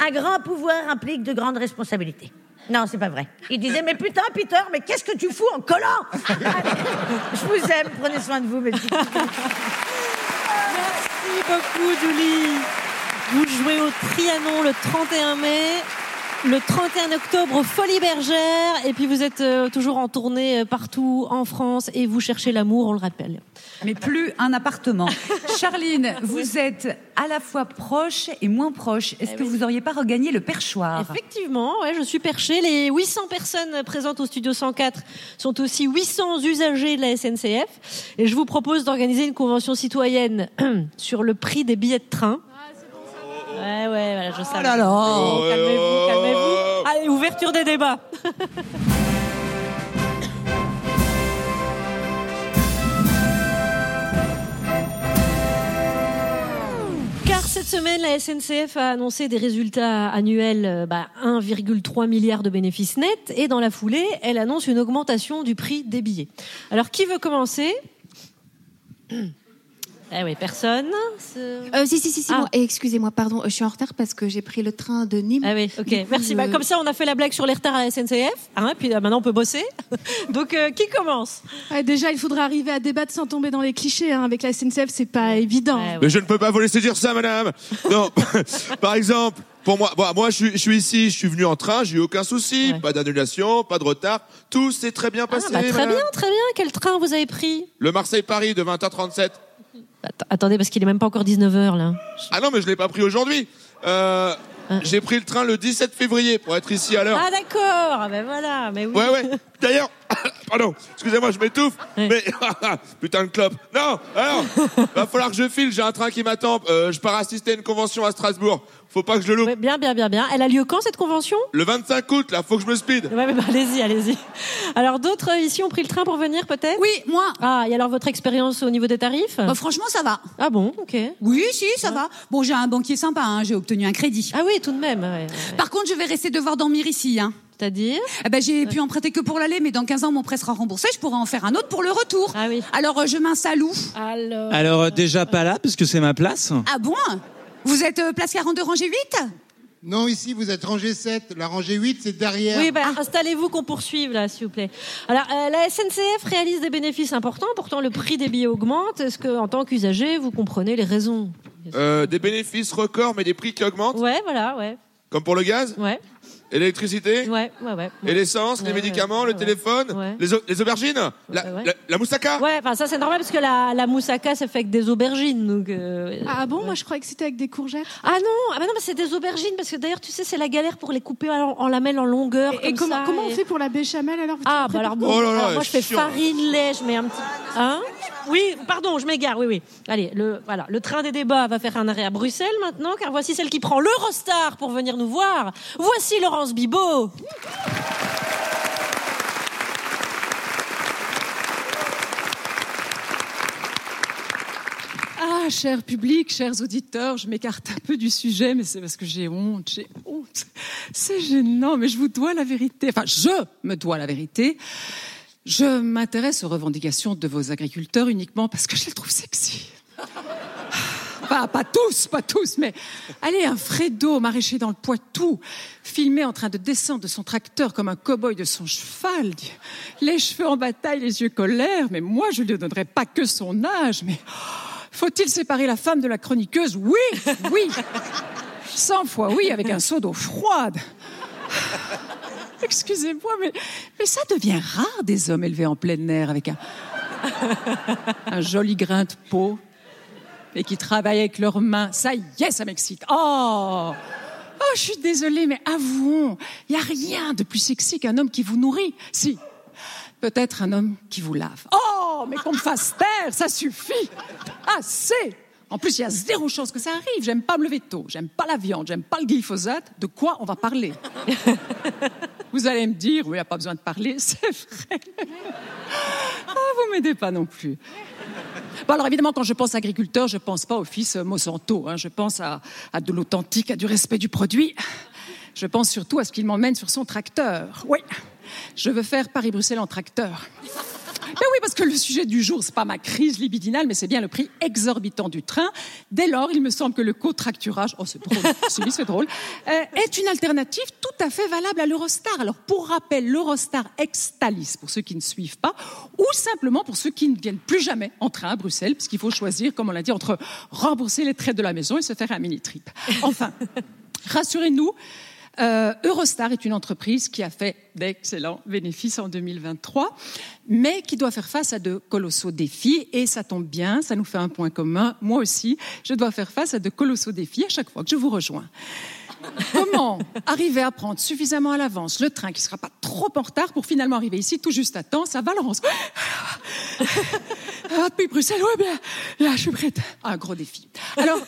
un grand pouvoir implique de grandes responsabilités. Non, c'est pas vrai. Il disait, mais putain, Peter, mais qu'est-ce que tu fous en collant? Je vous aime, prenez soin de vous, mes petits culs. Merci beaucoup, Julie. Vous jouez au Trianon le 31 mai, le 31 octobre au Folies Bergères, et puis vous êtes euh, toujours en tournée euh, partout en France et vous cherchez l'amour, on le rappelle. Mais plus un appartement. Charline, vous êtes à la fois proche et moins proche. Est-ce que vous n'auriez pas regagné le perchoir? Effectivement, ouais, je suis perchée. Les 800 personnes présentes au Studio 104 sont aussi 800 usagers de la SNCF. Et je vous propose d'organiser une convention citoyenne sur le prix des billets de train. Ouais, ouais, voilà, je savais. là là. Oh, calmez-vous, calmez-vous. Allez, ouverture des débats. Car cette semaine, la SNCF a annoncé des résultats annuels, euh, bah, 1,3 milliard de bénéfices nets, et dans la foulée, elle annonce une augmentation du prix des billets. Alors, qui veut commencer? Eh oui, personne. Euh, si, si, si, si, Ah. moi. Et excusez-moi, pardon, je suis en retard parce que j'ai pris le train de Nîmes. Ah oui, ok, coup, merci. Bah, comme ça, on a fait la blague sur les retards à la SNCF, hein, puis euh, maintenant on peut bosser. Donc, euh, qui commence? Ouais, déjà, il faudra arriver à débattre sans tomber dans les clichés. hein. Avec la SNCF, c'est pas évident. Mais je ne peux pas vous laisser dire ça, madame. Non, par exemple, pour moi, bon, moi, je suis, je suis ici, je suis venu en train, j'ai eu aucun souci, pas d'annulation, pas de retard, tout s'est très bien passé. Ah, bah, Très madame. bien, très bien. Quel train vous avez pris? Le Marseille-Paris de 20h37. Att- Attendez, parce qu'il est même pas encore 19h là. Ah non, mais je l'ai pas pris aujourd'hui. Euh, J'ai pris le train le 17 février pour être ici à l'heure. Ah d'accord, ah, ben voilà, mais oui. Ouais, ouais. D'ailleurs, pardon, excusez-moi, je m'étouffe, mais putain de clope. Non, alors, va falloir que je file, j'ai un train qui m'attend. Euh, je pars assister à une convention à Strasbourg. Faut pas que je le loupe. Ouais, bien, bien, bien, bien. Elle a lieu quand cette convention? Le 25 août, là, faut que je me speed. Ouais, mais bah, allez-y, allez-y. Alors d'autres euh, ici ont pris le train pour venir peut-être? Oui, moi. Ah, et alors votre expérience au niveau des tarifs? Bah, franchement, ça va. Ah bon, ok. Oui, si, ça va. Bon, j'ai un banquier sympa, hein, j'ai obtenu un crédit. Ah oui, tout de même. ouais, ouais. Par contre, je vais rester devoir dormir ici. Hein. C'est-à-dire? Eh ben, J'ai pu emprunter que pour l'aller, mais dans 15 ans, mon prêt sera remboursé, je pourrai en faire un autre pour le retour. Ah oui. Alors, euh, je m'installe où? Alors. Alors, euh, déjà pas là, parce que c'est ma place. Ah bon? Vous êtes euh, place 42, rangée 8 Non, ici, vous êtes rangée 7. La rangée 8, c'est derrière. Oui, bah, installez-vous qu'on poursuive là, s'il vous plaît. Alors, euh, la SNCF réalise des bénéfices importants, pourtant le prix des billets augmente. Est-ce que, en tant qu'usager, vous comprenez les raisons? Euh, des bénéfices records, mais des prix qui augmentent. Ouais, voilà, ouais, Comme pour le gaz? Ouais, et l'électricité ouais, ouais, ouais. et l'essence, les médicaments, ouais, le ouais. téléphone, Ouais. les, au- les aubergines, la, ouais. la, la moussaka. Ouais, enfin ça c'est normal parce que la, la moussaka c'est fait avec des aubergines, donc. euh, Ah bon? Moi, je croyais que c'était avec des courgettes. Ah non, ah bah non, mais c'est des aubergines parce que d'ailleurs tu sais c'est la galère pour les couper en, en lamelles en longueur. Et comme comment, ça, comment on et- fait pour la béchamel alors? Vous Ah bah alors préparez- bon, Oh là là, alors moi je fais chiant. farine, lait, je mets un petit. Hein? Oui, pardon, je m'égare. Oui, oui. Allez, le voilà, le train des débats va faire un arrêt à Bruxelles maintenant, car voici celle qui prend l'Eurostar pour venir nous voir. Voici Laurence Bibot. Ah, cher public, chers auditeurs, je m'écarte un peu du sujet, mais c'est parce que j'ai honte, j'ai honte. C'est gênant, mais je vous dois la vérité. Enfin, je me dois la vérité. Je m'intéresse aux revendications de vos agriculteurs uniquement parce que je les trouve sexy. Pas, pas tous, pas tous, mais allez, un Fredo, maraîcher dans le Poitou, filmé en train de descendre de son tracteur comme un cow-boy de son cheval, les cheveux en bataille, les yeux colères, mais moi je lui donnerais pas que son âge, mais faut-il séparer la femme de la chroniqueuse? Oui, oui, cent fois oui, avec un seau d'eau froide. Excusez-moi, mais, ça devient rare des hommes élevés en plein air avec un, joli grain de peau et qui travaillent avec leurs mains. Ça y est, ça m'excite. Oh Oh, je suis désolée, mais avouons, il n'y a rien de plus sexy qu'un homme qui vous nourrit. Si, peut-être un homme qui vous lave. Oh Oh, mais qu'on me fasse taire, ça suffit. Assez. En plus, il y a zéro chance que ça arrive. J'aime pas me lever tôt, j'aime pas la viande, j'aime pas le glyphosate. De quoi on va parler? Vous allez me dire, oui, il n'y a pas besoin de parler, c'est vrai. Ah, vous m'aidez pas non plus. Bon, alors évidemment, quand je pense agriculteur, je pense pas au fils Monsanto. hein. Je pense à, à de l'authentique, à du respect du produit. Je pense surtout à ce qu'il m'emmène sur son tracteur. Oui, je veux faire Paris-Bruxelles en tracteur. Mais oui, parce que le sujet du jour, c'est pas ma crise libidinale, mais c'est bien le prix exorbitant du train. Dès lors, il me semble que le cotracturage, oh c'est drôle, c'est drôle, euh, est une alternative tout à fait valable à l'Eurostar. Alors, pour rappel, l'Eurostar ex-Thalys, pour ceux qui ne suivent pas, ou simplement pour ceux qui ne viennent plus jamais en train à Bruxelles, puisqu'il faut choisir, comme on l'a dit, entre rembourser les traites de la maison et se faire un mini-trip. Enfin, rassurez-nous, euh, Eurostar est une entreprise qui a fait d'excellents bénéfices en 2023, mais qui doit faire face à de colossaux défis. Et ça tombe bien, ça nous fait un point commun. Moi aussi, je dois faire face à de colossaux défis à chaque fois que je vous rejoins. Comment arriver à prendre suffisamment à l'avance le train qui ne sera pas trop en retard pour finalement arriver ici tout juste à temps? Ça Valence. Ah, depuis Bruxelles, ouais, bien, là, je suis prête. Un gros défi. Alors,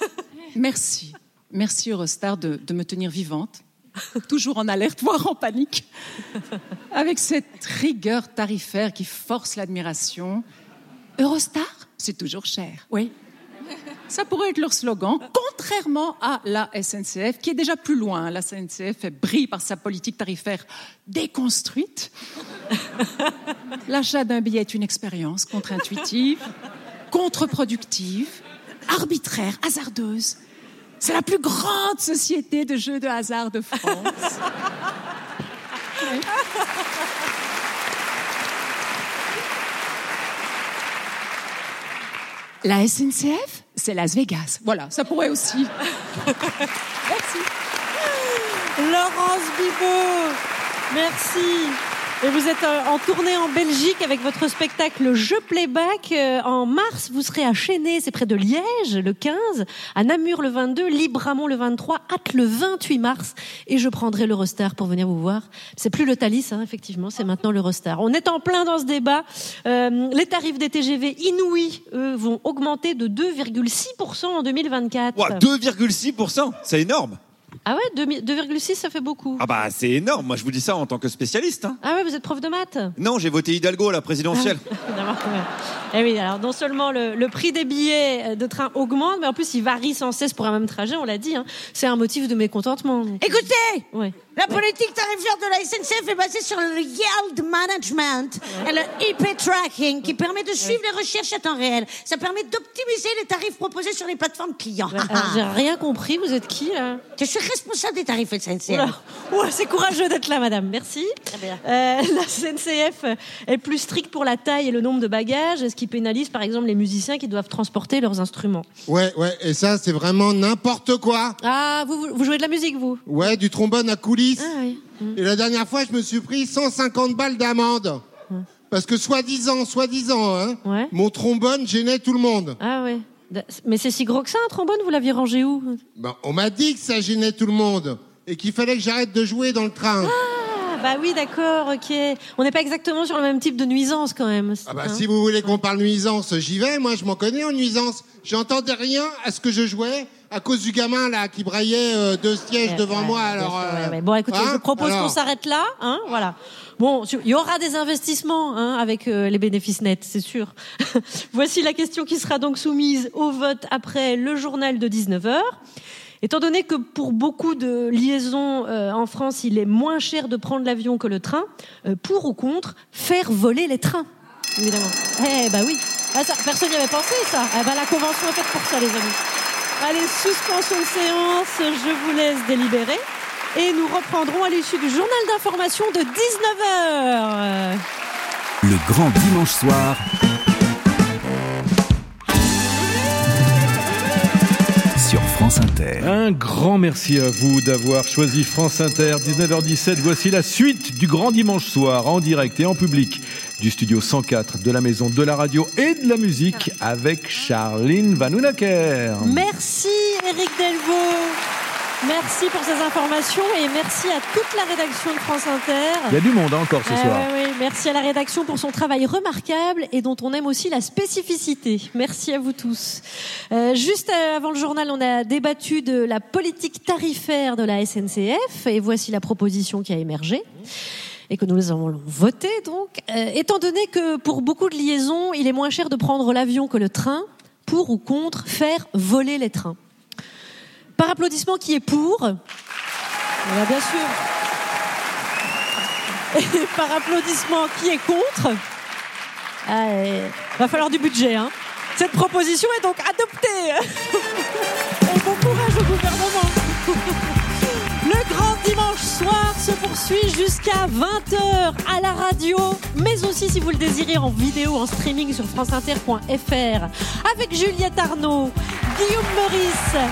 merci. Merci Eurostar de me tenir vivante, toujours en alerte, voire en panique, avec cette rigueur tarifaire qui force l'admiration. Eurostar, c'est toujours cher. Oui. Ça pourrait être leur slogan, contrairement à la SNCF, qui est déjà plus loin. La SNCF brille par sa politique tarifaire déconstruite. L'achat d'un billet est une expérience contre-intuitive, contre-productive, arbitraire, hasardeuse. C'est la plus grande société de jeux de hasard de France. Oui. La SNCF, c'est Las Vegas. Voilà, ça pourrait aussi. Merci. Laurence Bibot, merci. Et vous êtes euh, en tournée en Belgique avec votre spectacle Je Playback. Euh, En mars, vous serez à Chénet, c'est près de Liège, le 15, à Namur le 22, Libramont le 23, Hâte le 28 mars. Et je prendrai l'Eurostar pour venir vous voir. C'est plus le Thalys, hein, effectivement, c'est maintenant l'Eurostar. On est en plein dans ce débat. Euh, les tarifs des TGV inouïs, eux, vont augmenter de 2,6% en 2024. Ouah, 2,6%, c'est énorme. Ah ouais, 2 2,6 ça fait beaucoup. Ah bah c'est énorme, moi je vous dis ça en tant que spécialiste. hein. Ah ouais, vous êtes prof de maths Non, j'ai voté Hidalgo à la présidentielle. Ouais. Eh oui, alors non seulement le, le prix des billets de train augmente, mais en plus il varie sans cesse pour un même trajet, on l'a dit. hein. C'est un motif de mécontentement. donc. Écoutez, Ouais. La politique tarifaire de la SNCF est basée sur le yield management et le IP tracking qui permet de suivre les recherches à temps réel. Ça permet d'optimiser les tarifs proposés sur les plateformes clients. Alors, J'ai rien compris, vous êtes qui là? Je suis responsable des tarifs SNCF. Oula. Ouah, c'est courageux d'être là, madame. Merci. Euh, la SNCF est plus stricte pour la taille et le nombre de bagages, ce qui pénalise par exemple les musiciens qui doivent transporter leurs instruments. Ouais, ouais, et ça, c'est vraiment n'importe quoi. Ah, vous, vous- jouez de la musique, vous? Ouais, du trombone à Ah oui. Et la dernière fois, je me suis pris 150 balles d'amende. Parce que soi-disant, soi-disant, hein, mon trombone gênait tout le monde. Ah ouais. Mais c'est si gros que ça, un trombone Vous l'aviez rangé où? Ben, on m'a dit que ça gênait tout le monde. Et qu'il fallait que j'arrête de jouer dans le train. Ah, bah oui, d'accord, ok. On n'est pas exactement sur le même type de nuisance quand même. Ah bah hein. si vous voulez qu'on parle nuisance, j'y vais, moi je m'en connais en nuisance. J'entendais rien à ce que je jouais à cause du gamin là qui braillait euh, deux sièges Ouais, devant ouais, moi. Alors, euh, ouais, ouais. Bon, écoutez, hein je propose qu'on s'arrête là, hein, voilà. Bon, il y aura des investissements hein, avec euh, les bénéfices nets, c'est sûr. Voici la question qui sera donc soumise au vote après le journal de 19h. Étant donné que pour beaucoup de liaisons euh, en France, il est moins cher de prendre l'avion que le train, euh, pour ou contre faire voler les trains, évidemment. Eh bah oui. Ah, ça, personne n'y avait pensé, ça. Eh ben, la convention est faite pour ça, les amis. Allez, suspension de séance, je vous laisse délibérer. Et nous reprendrons à l'issue du journal d'information de 19h. Le grand dimanche soir. France Inter. Un grand merci à vous d'avoir choisi France Inter. 19h17, voici la suite du grand dimanche soir en direct et en public du studio 104 de la maison de la radio et de la musique avec Charline Vanounaker. Merci Eric Delvaux. Merci pour ces informations et merci à toute la rédaction de France Inter. Il y a du monde encore ce Eh soir. ouais, ouais. Merci à la rédaction pour son travail remarquable et dont on aime aussi la spécificité. Merci à vous tous. Euh, juste euh, avant le journal, on a débattu de la politique tarifaire de la SNCF et voici la proposition qui a émergé et que nous allons voter donc. Euh, étant donné que pour beaucoup de liaisons, il est moins cher de prendre l'avion que le train, pour ou contre faire voler les trains Par applaudissement, qui est pour Voilà, bien sûr. Et par applaudissement, qui est contre ah, et- Va falloir du budget. Hein. Cette proposition est donc adoptée. et bon courage au gouvernement. Le grand dimanche soir se poursuit jusqu'à 20h à la radio, mais aussi si vous le désirez en vidéo, en streaming sur franceinter.fr avec Juliette Arnaud, Guillaume Meurice,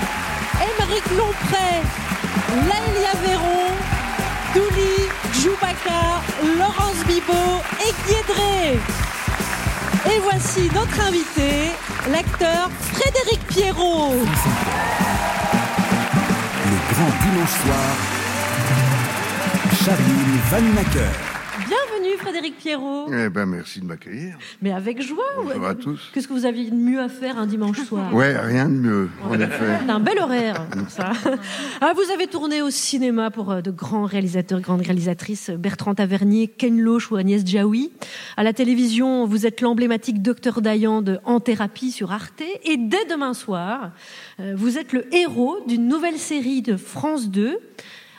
Émeric Lompré, Laëlia Véron, Douli, Djoubaka, Laurence Bibot et Guédré. Et voici notre invité, l'acteur Frédéric Pierrot. Le grand dimanche soir. Charline Vannacker. Bienvenue Frédéric Pierrot. Eh ben, merci de m'accueillir. Mais avec joie. Bonjour à tous. Qu'est-ce que vous aviez de mieux à faire un dimanche soir? Ouais, rien de mieux, en effet. Un bel horaire, ça. Ah, vous avez tourné au cinéma pour euh, de grands réalisateurs, grandes réalisatrices, Bertrand Tavernier, Ken Loach ou Agnès Jaoui. À la télévision, vous êtes l'emblématique Docteur Dayan de En thérapie sur Arte. Et dès demain soir, euh, vous êtes le héros d'une nouvelle série de France 2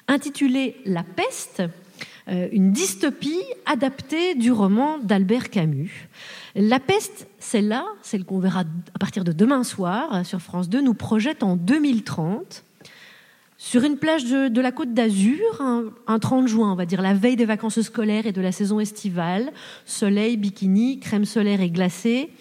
intitulée La peste, une dystopie adaptée du roman d'Albert Camus. La peste, celle-là, celle qu'on verra à partir de demain soir euh, sur France 2, nous projette en 2030 sur une plage de, la côte d'Azur, un, un 30 juin, on va dire, la veille des vacances scolaires et de la saison estivale, soleil, bikini, crème solaire et glacée,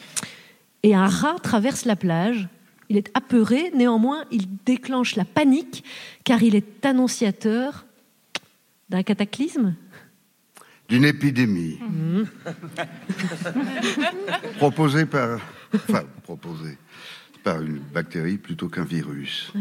et un rat traverse la plage. Il est apeuré, néanmoins, il déclenche la panique, car il est annonciateur d'un cataclysme. D'une épidémie proposée par. Enfin, proposée par une bactérie plutôt qu'un virus.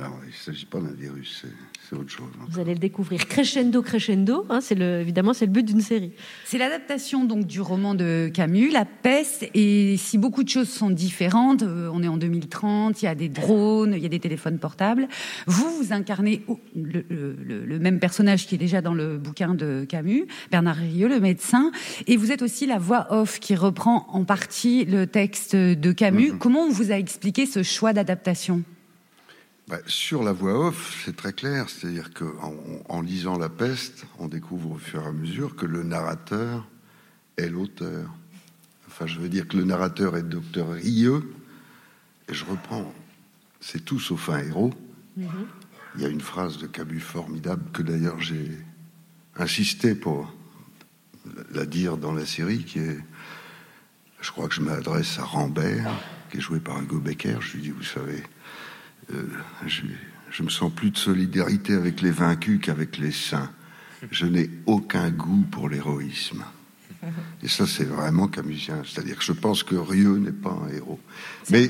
Alors, il ne s'agit pas d'un virus, c'est- c'est autre chose. Vous allez le découvrir crescendo, crescendo. hein, c'est le, évidemment, c'est le but d'une série. C'est l'adaptation donc du roman de Camus, La peste. Et si beaucoup de choses sont différentes, euh, on est en 2030, il y a des drones, il y a des téléphones portables. Vous, vous incarnez le, le- le- le même personnage qui est déjà dans le bouquin de Camus, Bernard Rieux, le médecin. Et vous êtes aussi la voix off qui reprend en partie le texte de Camus. Comment on vous a expliqué ce choix d'adaptation? Sur la voix off, c'est très clair. C'est-à-dire qu'en en lisant La peste, on découvre au fur et à mesure que le narrateur est l'auteur. Enfin, je veux dire que le narrateur est docteur Rieux. Et je reprends, c'est tout sauf un héros. Il y a une phrase de Camus formidable que d'ailleurs j'ai insisté pour la dire dans la série, qui est, je crois que je m'adresse à Rambert, qui est joué par Hugo Becker. Je lui dis, vous savez, euh, je, me sens plus de solidarité avec les vaincus qu'avec les saints. Je n'ai aucun goût pour l'héroïsme. Et ça, c'est vraiment camusien. C'est-à-dire que je pense que Rieux n'est pas un héros. Mais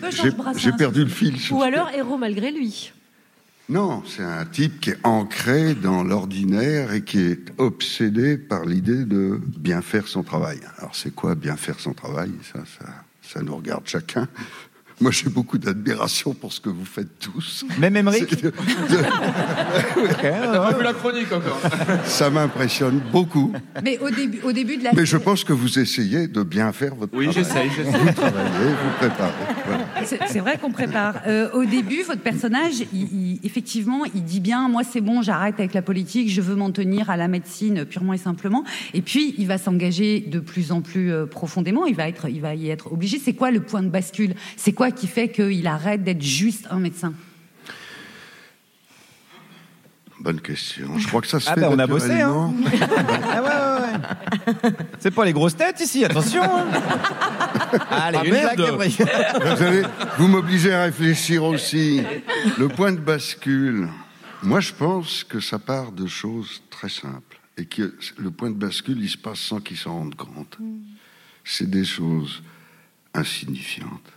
j'ai perdu le fil. Ou alors héros malgré lui. non, c'est un type qui est ancré dans l'ordinaire et qui est obsédé par l'idée de bien faire son travail. Alors c'est quoi bien faire son travail? Ça, ça, ça nous regarde chacun. Moi, j'ai beaucoup d'admiration pour ce que vous faites tous. Même Émeric C'est- T'as pas vu la chronique encore Ça m'impressionne beaucoup. Mais au début, au début de la Mais je pense que vous essayez de bien faire votre Oui, travail. j'essaye, j'essaye. Vous travaillez, vous préparez. Voilà. C'est vrai qu'on prépare. Euh, au début, votre personnage, il- il- effectivement, il dit bien, moi c'est bon, j'arrête avec la politique, je veux m'en tenir à la médecine purement et simplement. Et puis, il va s'engager de plus en plus euh, profondément. Il va être, il va y être obligé. C'est quoi le point de bascule? C'est quoi qui fait qu'il arrête d'être juste un médecin? Bonne question. Je crois que ça se Ah fait bah, on a bossé, naturellement. Ah ouais, ouais, ouais. C'est pas les grosses têtes ici, attention. hein. Allez, Ah, une merde. blague. Vous, vous m'obligez à réfléchir aussi. Le point de bascule, moi je pense que ça part de choses très simples et que le point de bascule, il se passe sans qu'ils s'en rendent compte. C'est des choses insignifiantes.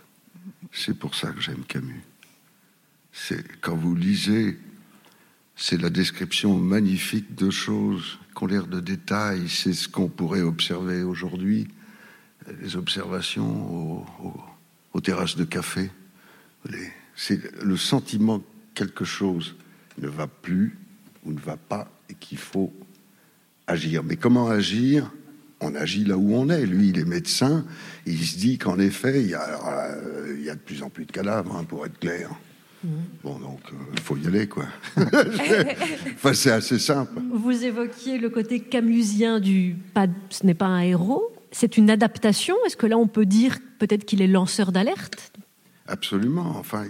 C'est pour ça que j'aime Camus. C'est quand vous lisez c'est la description magnifique de choses qui ont l'air de détails. C'est ce qu'on pourrait observer aujourd'hui, les observations au- au- aux terrasses de café. C'est le sentiment que quelque chose ne va plus ou ne va pas et qu'il faut agir. Mais comment agir? On agit là où on est. Lui, il est médecin. Il se dit qu'en effet, il y, a, euh, de plus en plus de cadavres, hein, pour être clair. Bon, donc, euh, il faut y aller, quoi. enfin, c'est assez simple. Vous évoquiez le côté camusien du pas, ce n'est pas un héros, c'est une adaptation. Est-ce que là on peut dire peut-être qu'il est lanceur d'alerte? Absolument. Enfin,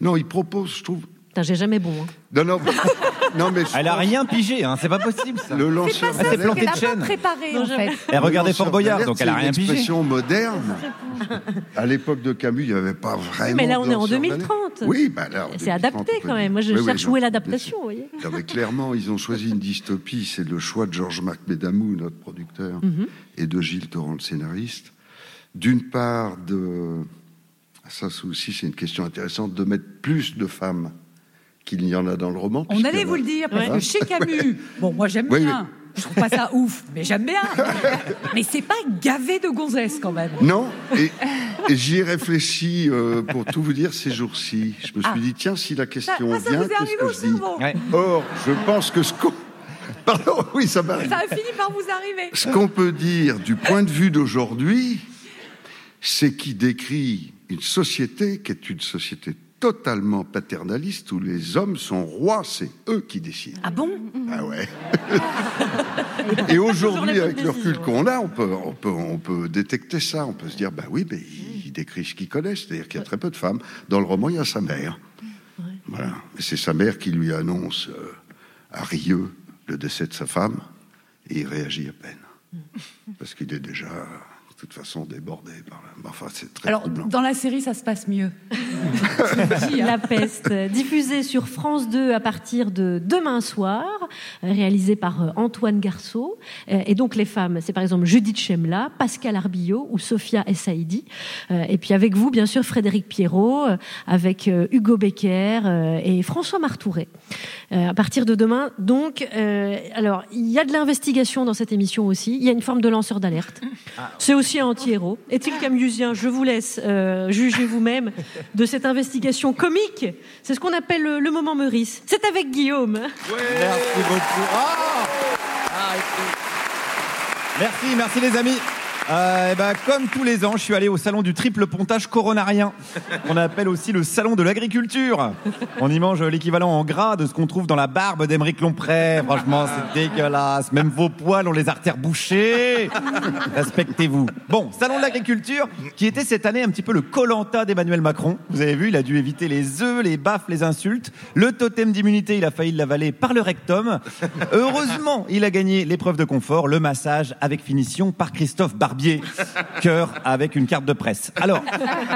non, il propose, je trouve. Putain, J'ai jamais bon. hein. Non, non, non, mais Elle a rien pigé, hein, c'est pas possible. Ça. Le lanceur Elle s'est plantée de Elle a chaîne. pas préparé, en fait. Elle regardait Fort Boyard, d'alerte, donc elle a c'est rien une pigé. expression moderne. À l'époque de Camus, il n'y avait pas vraiment. mais là, de on est en lanceur 2030. d'alerte. Oui, bah là, en C'est 2030, adapté on peut quand dire. même. Moi, je Oui, oui, cherche non, où est l'adaptation, vous voyez. Non, mais clairement, ils ont choisi une dystopie. C'est le choix de Georges-Marc Bédamou, notre producteur, Mhm. et de Gilles Torrent, le scénariste. D'une part, de. Ça c'est aussi, c'est une question intéressante, de mettre plus de femmes qu'il n'y en a dans le roman. On allait vous le dire, parce que chez Camus, bon, moi j'aime Oui, bien. Je trouve pas ça ouf, mais j'aime bien. mais c'est pas gavé de gonzesses quand même. Non, et, et j'y ai réfléchi euh, pour tout vous dire ces jours-ci. Je me suis Ah. dit, tiens, si la question Ça- ah, ça vient, vous est qu'est-ce que je dis Or, je pense que ce qu'on. Pardon, oui, ça m'arrive. Ça a fini par vous arriver. Ce qu'on peut dire du point de vue d'aujourd'hui, c'est qu'il décrit une société qui est une société totalement paternaliste où les hommes sont rois, c'est eux qui décident. Ah bon? Ah ouais. Et aujourd'hui, avec le recul qu'on a, on peut, on, peut, on peut détecter ça. On peut se dire, bah oui, mais il, décrit ce qu'il connaît, c'est-à-dire qu'il y a très peu de femmes. Dans le roman, il y a sa mère. Voilà. C'est sa mère qui lui annonce euh, à Rieux le décès de sa femme, et il réagit à peine. Parce qu'il est déjà, toute façon, débordé par la... Enfin, c'est très Alors, troublant. dans la série, ça se passe mieux. La peste, diffusée sur France 2 à partir de demain soir, euh, réalisée par euh, Antoine Garceau. Euh, Et donc les femmes, c'est par exemple Judith Chemla, Pascal Arbillot ou Sophia Essaidi. Euh, Et puis avec vous, bien sûr, Frédéric Pierrot, euh, avec euh, Hugo Becker euh, et François Martouret. Euh, À partir de demain, donc, euh, alors il y a de l'investigation dans cette émission aussi. Il y a une forme de lanceur d'alerte. C'est aussi un anti-héros. Est-il camusien Je vous laisse euh, juger vous-même de cette investigation comique. C'est ce qu'on appelle le, moment Meurice. C'est avec Guillaume. Merci beaucoup. Ah Merci, merci les amis. Euh, eh ben, comme tous les ans, je suis allé au salon du triple pontage coronarien, qu'on appelle aussi le salon de l'agriculture. On y mange l'équivalent en gras de ce qu'on trouve dans la barbe d'Emeric Lompré. Franchement, c'est dégueulasse. Même vos poils ont les artères bouchées. Respectez-vous. Bon, salon de l'agriculture, qui était cette année un petit peu le colanta d'Emmanuel Macron. Vous avez vu, il a dû éviter les œufs, les baffes, les insultes. Le totem d'immunité, il a failli l'avaler par le rectum. Heureusement, il a gagné l'épreuve de confort, le massage avec finition par Christophe Barbier. Cœur avec une carte de presse. Alors,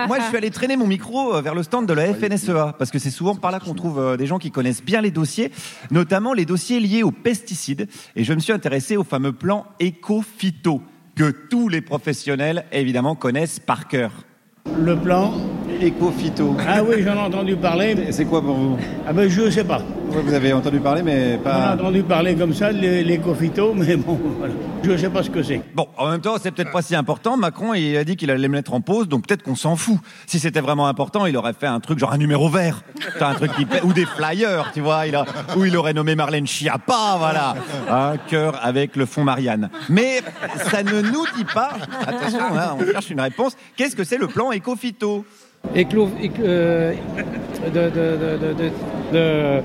moi, je suis allé traîner mon micro euh, vers le stand de la FNSEA, parce que c'est souvent par là qu'on trouve euh, des gens qui connaissent bien les dossiers, notamment les dossiers liés aux pesticides. Et je me suis intéressé au fameux plan éco-phyto, que tous les professionnels, évidemment, connaissent par cœur. Le plan Éco-phyto. Ah oui, j'en ai entendu parler. C'est quoi pour vous Ah ben je sais pas. Vous avez entendu parler, mais On a entendu parler comme ça, l'éco-phyto, mais bon, voilà. Je sais pas ce que c'est. Bon, en même temps, c'est peut-être pas si important. Macron, il a dit qu'il allait me mettre en pause, donc peut-être qu'on s'en fout. Si c'était vraiment important, il aurait fait un truc genre un numéro vert, un truc qui ou des flyers, tu vois. Il a, ou il aurait nommé Marlène Schiappa, voilà, un cœur avec le fond Marianne. Mais ça ne nous dit pas. Attention, hein, on cherche une réponse. Qu'est-ce que c'est le plan éco-phyto Éclo, euh, de, de, de, de, de- de-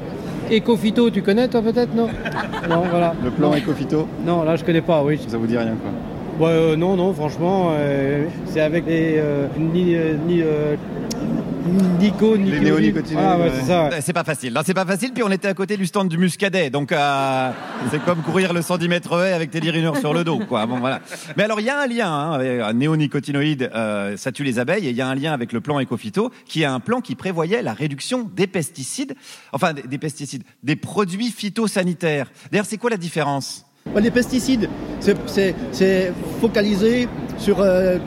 Écophyto, tu connais toi peut-être non? Non, voilà. Le plan éco-phyto Non, là je connais pas, oui. Ça vous dit rien quoi. Euh, non, non, franchement, euh, c'est avec les euh, ni, euh, ni euh, Nico, Les Nico, néonicotinoïdes. Ah ouais, c'est ça. ouais. C'est pas facile. Non, c'est pas facile. Puis on était à côté du stand du Muscadet, donc euh, c'est comme courir le 110 mètres haies avec Teddy Riner sur le dos, quoi. Bon voilà. Mais alors il y a un lien, hein, avec un néonicotinoïde, euh, ça tue les abeilles, et il y a un lien avec le plan Ecophyto, qui est un plan qui prévoyait la réduction des pesticides, enfin des, des pesticides, des produits phytosanitaires. D'ailleurs, c'est quoi la différence? Les pesticides, c'est- focalisé sur euh,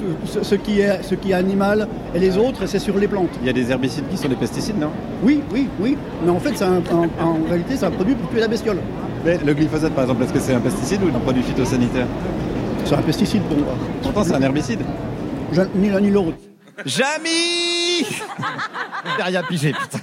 ce- qui, est, ce qui est animal et les autres, c'est sur les plantes. Il y a des herbicides qui sont des pesticides, non? Oui, oui, oui. Mais en fait, c'est un- un- en réalité, c'est un produit pour tuer la bestiole. Mais le glyphosate, par exemple, est-ce que c'est un pesticide ou un produit phytosanitaire? C'est un pesticide pour moi. Pourtant, c'est un herbicide. Ni l'un ni l'autre. Jamy rien pigé, putain.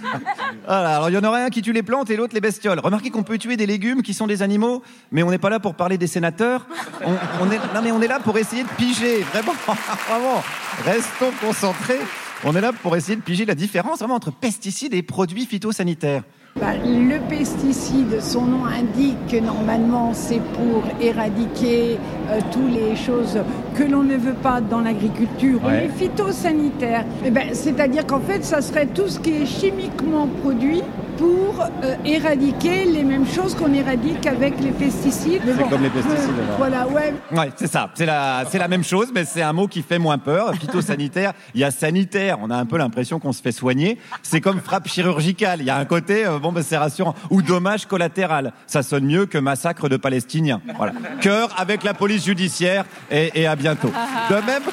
Voilà, alors il y en aurait un qui tue les plantes et l'autre les bestioles. Remarquez qu'on peut tuer des légumes qui sont des animaux, mais on n'est pas là pour parler des sénateurs. Non mais on est là pour essayer de piger, vraiment, vraiment. Restons concentrés. On est là pour essayer de piger la différence vraiment entre pesticides et produits phytosanitaires. Bah, le pesticide, son nom indique que normalement c'est pour éradiquer euh, toutes les choses que l'on ne veut pas dans l'agriculture. Ouais. Les phytosanitaires, eh ben, c'est-à-dire qu'en fait, ça serait tout ce qui est chimiquement produit pour euh, éradiquer les mêmes choses qu'on éradique avec les pesticides. Mais C'est comme les pesticides, euh. Voilà, ouais. Ouais, c'est ça. C'est la, c'est la même chose, mais c'est un mot qui fait moins peur. Phytosanitaire, il y a sanitaire. On a un peu l'impression qu'on se fait soigner. C'est comme frappe chirurgicale. Il y a un côté, euh, bon, ben, c'est rassurant. Ou dommage collatéral. Ça sonne mieux que massacre de Palestiniens. Voilà. Cœur avec la police judiciaire et, et à bientôt. De même,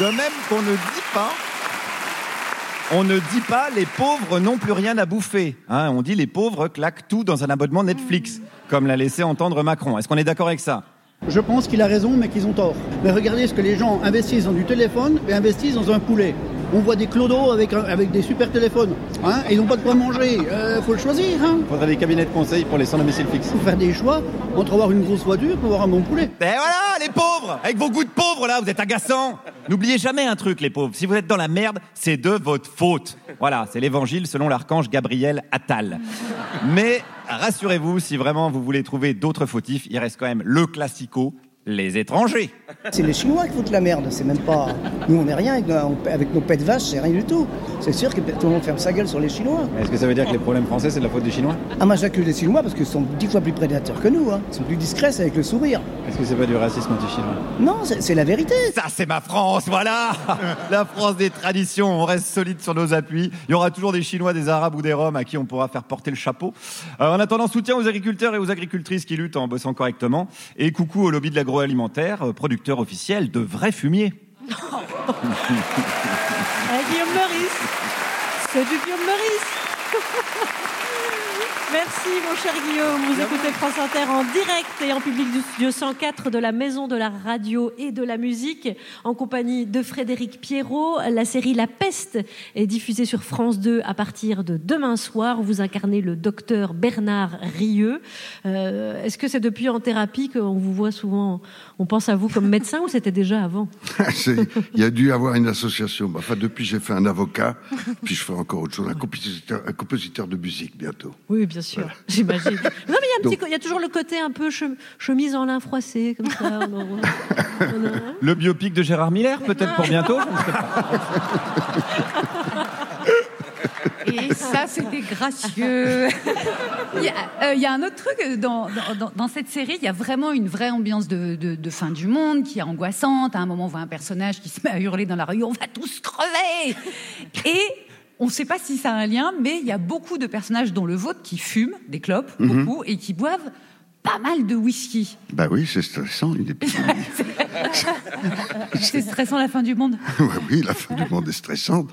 de même qu'on ne dit pas on ne dit pas les pauvres n'ont plus rien à bouffer. hein. on dit les pauvres claquent tout dans un abonnement Netflix, comme l'a laissé entendre Macron. Est-ce qu'on est d'accord avec ça? Je pense qu'il a raison, mais qu'ils ont tort. Mais regardez ce que les gens investissent dans du téléphone et investissent dans un poulet. On voit des clodos avec, avec des super téléphones. Hein, et ils n'ont pas de quoi manger. Euh, faut le choisir. Hein. Il faudrait des cabinets de conseil pour les sans domicile fixe. faut faire des choix entre avoir une grosse voiture pour avoir un bon poulet. Et voilà, les pauvres Avec vos goûts de pauvres, là, vous êtes agaçants N'oubliez jamais un truc, les pauvres. Si vous êtes dans la merde, c'est de votre faute. Voilà, c'est l'évangile selon l'archange Gabriel Attal. Mais rassurez-vous, si vraiment vous voulez trouver d'autres fautifs, il reste quand même le classico, les étrangers. C'est les Chinois qui foutent la merde, c'est même pas. Nous, on n'est rien avec nos, avec nos pets de vache, c'est rien du tout. C'est sûr que tout le monde ferme sa gueule sur les Chinois. Est-ce que ça veut dire que les problèmes français, c'est de la faute des Chinois? Ah, moi, j'accuse les Chinois parce qu'ils sont dix fois plus prédateurs que nous. Hein. Ils sont plus discrets, c'est avec le sourire. Est-ce que c'est pas du racisme anti-chinois? Non, c'est la vérité. Ça, c'est ma France, voilà La France des traditions, on reste solide sur nos appuis. Il y aura toujours des Chinois, des Arabes ou des Roms à qui on pourra faire porter le chapeau. Euh, en attendant, soutien aux agriculteurs et aux agricultrices qui luttent en bossant correctement. Et coucou au lobby de l'agroalimentaire, euh, producteur officiel de vrais fumiers. Guillaume Meurice. C'est du Guillaume Meurice. Merci mon cher Guillaume, vous écoutez France Inter en direct et en public du studio 104 de la Maison de la Radio et de la Musique en compagnie de Frédéric Pierrot. La série La Peste est diffusée sur France 2 à partir de demain soir. Vous incarnez le docteur Bernard Rieux. Euh, Est-ce que c'est depuis en thérapie qu'on vous voit souvent, on pense à vous comme médecin ou c'était déjà avant? Il y a dû y avoir une association. Enfin, depuis, j'ai fait un avocat, puis je ferai encore autre chose, un compositeur, un compositeur de musique bientôt. Oui, bien sûr, j'imagine. Non, mais il y, a un petit Donc- co- il y a toujours le côté un peu che- chemise en lin froissé, comme ça. on en- on en- Le biopic de Gérard Miller, peut-être pour bientôt je ne sais pas. Et ça, c'était gracieux. il, y a, euh, il y a un autre truc euh, dans, dans, dans- dans cette série. Il y a vraiment une vraie ambiance de, de- de fin du monde qui est angoissante. À un moment, on voit un personnage qui se met à hurler dans la rue "On va tous crever!" Et on ne sait pas si ça a un lien, mais il y a beaucoup de personnages, dont le vôtre, qui fument des clopes, Mhm. beaucoup, et qui boivent pas mal de whisky. Bah oui, c'est stressant, une. C'est stressant la fin du monde. Oui, la fin du monde est stressante.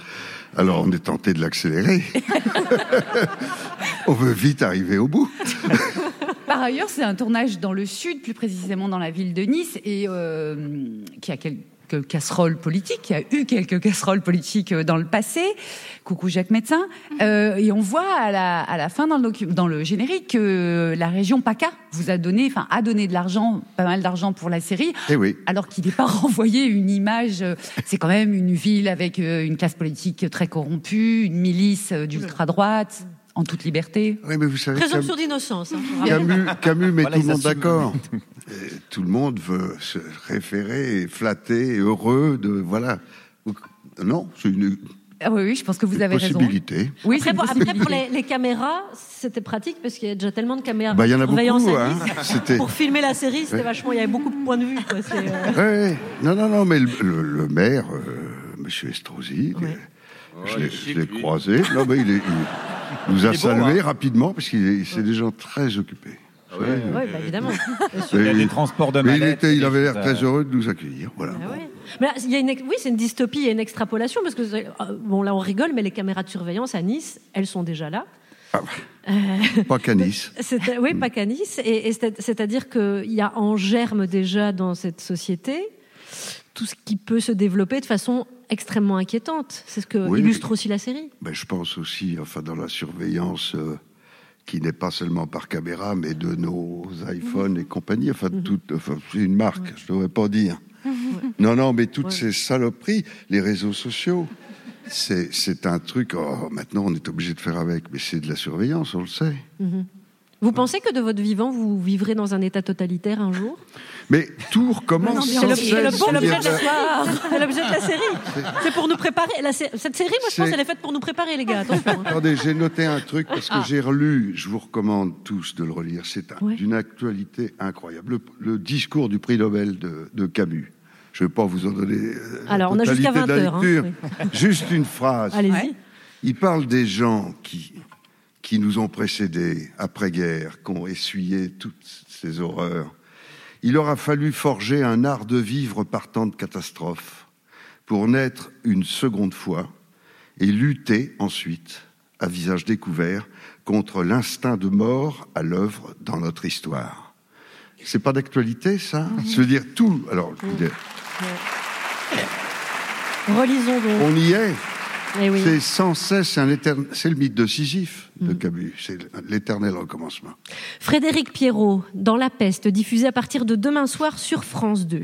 Alors, on est tenté de l'accélérer. on veut vite arriver au bout. Par ailleurs, c'est un tournage dans le sud, plus précisément dans la ville de Nice, et euh, qui a quelques casseroles politiques, qui a eu quelques casseroles politiques euh, dans le passé. Coucou Jacques Médecin. Euh, et on voit à la, à la fin dans le, docu- dans le générique que la région PACA vous a donné, enfin a donné de l'argent, pas mal d'argent pour la série. Eh oui. Alors qu'il n'est pas renvoyé une image. euh, C'est quand même une ville avec une classe politique très corrompue, une milice euh, d'ultra-droite, en toute liberté. Oui, mais vous savez, Présomption d'innocence. hein. Camus, Camus met Voilà, tout le monde d'accord. Tout le monde veut se référer, flatter, heureux de voilà. Non, c'est une, Ah oui, oui, je pense que vous avez raison. possibilité. Oui, après, pour, après, pour les, les caméras, c'était pratique parce qu'il y a déjà tellement de caméras Bah, il y en a beaucoup, à hein. Pour filmer la série, c'était Ouais. vachement. Il y avait beaucoup de points de vue. Quoi. C'est, euh, Ouais. Non, non, non, mais le, le- le maire, euh, Monsieur Estrosi, je l'ai- croisé. Non, mais il, est- il nous a Il est beau, salué hein. rapidement parce qu'il est- c'est des gens très occupés. Oui, Ouais, bah, évidemment. Sûr. Mais Il y a des transports de mais il, mallettes, était, il avait l'air très euh, heureux de nous accueillir. Voilà. Ah ouais. Mais là, il y a une, oui, c'est une dystopie, il y a une extrapolation parce que euh, bon là on rigole, mais les caméras de surveillance à Nice, elles sont déjà là. Euh, Pas qu'à Nice. oui, pas qu'à Nice, et, et c'est- c'est-à-dire qu'il y a en germe déjà dans cette société tout ce qui peut se développer de façon extrêmement inquiétante. C'est ce que Oui, illustre aussi la série. Ben, je pense aussi, enfin, dans la surveillance euh, qui n'est pas seulement par caméra, mais de nos iPhones et compagnie. Enfin, Mhm. tout, enfin, c'est une marque, je ne devrais pas dire. Non, non, mais toutes ces saloperies, les réseaux sociaux, c'est c'est un truc. oh, maintenant, on est obligé de faire avec, mais c'est de la surveillance, on le sait. Mhm. Vous pensez que de votre vivant, vous vivrez dans un état totalitaire un jour? Mais tout recommence C'est sans le- cesse. c'est l'objet de la soirée. C'est l'objet de la série. C'est pour nous préparer. La cette série, moi, je pense, elle est faite pour nous préparer, les gars. Attention. hein. Attendez, j'ai noté un truc parce que Ah. j'ai relu, je vous recommande tous de le relire, c'est un- Ouais. d'une actualité incroyable. Le, le discours du prix Nobel de, de Camus. Je ne vais pas vous en donner euh, la Alors, on a jusqu'à totalité de la 20 heures, hein. Oui. Juste une phrase. Allez-y. Il parle des gens qui, qui nous ont précédés après-guerre, qui ont essuyé toutes ces horreurs. Il leur a fallu forger un art de vivre par tant de catastrophes pour naître une seconde fois et lutter ensuite, à visage découvert, contre l'instinct de mort à l'œuvre dans notre histoire. C'est pas d'actualité, ça? Je veux dire tout. Alors, je veux dire, Relisons donc. on y est. Eh oui. C'est sans cesse, un étern- c'est le mythe de Sisyphe Mm. de Camus. C'est l'éternel recommencement. Frédéric Pierrot, dans La Peste, diffusé à partir de demain soir sur France 2.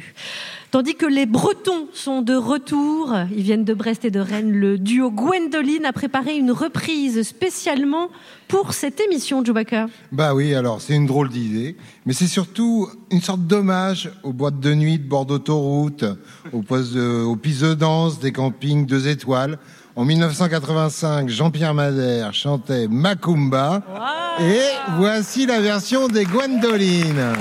Tandis que les Bretons sont de retour, ils viennent de Brest et de Rennes, le duo Gwendoline a préparé une reprise spécialement pour cette émission, Djoubaka. Bah oui, alors c'est une drôle d'idée, mais c'est surtout une sorte d'hommage aux boîtes de nuit de bord d'autoroute, aux, postes de- aux pistes de danse des campings deux étoiles. En 1985, Jean-Pierre Madère chantait Macumba, et voici la version des Gwendolines.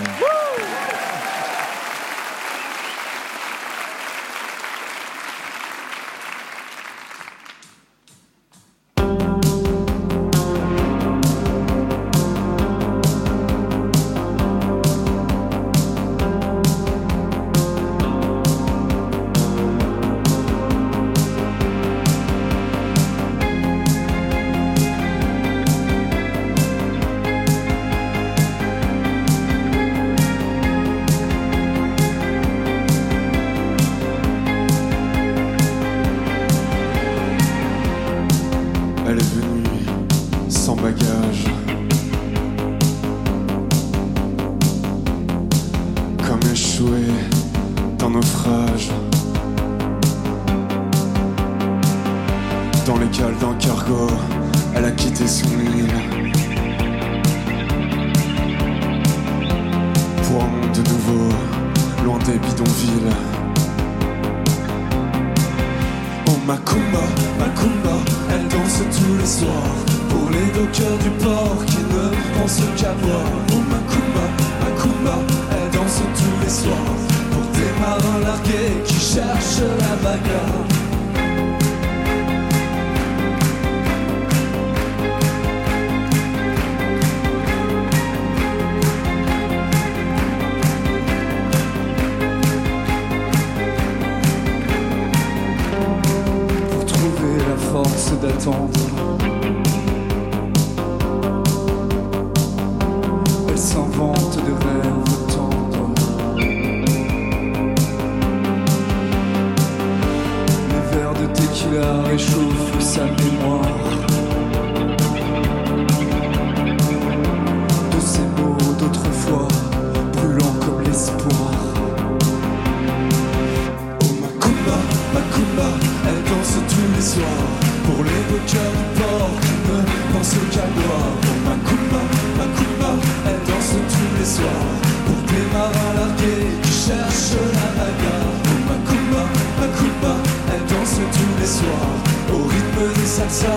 Danse tous les soirs Pour les dockers du port qui ne pensent qu'à boire Oh Macumba, Macumba, elle danse tous les soirs. Pour des marins largués qui cherchent la bagarre. Oh Macumba, Macumba, elle danse tous les soirs. Au rythme des salsa,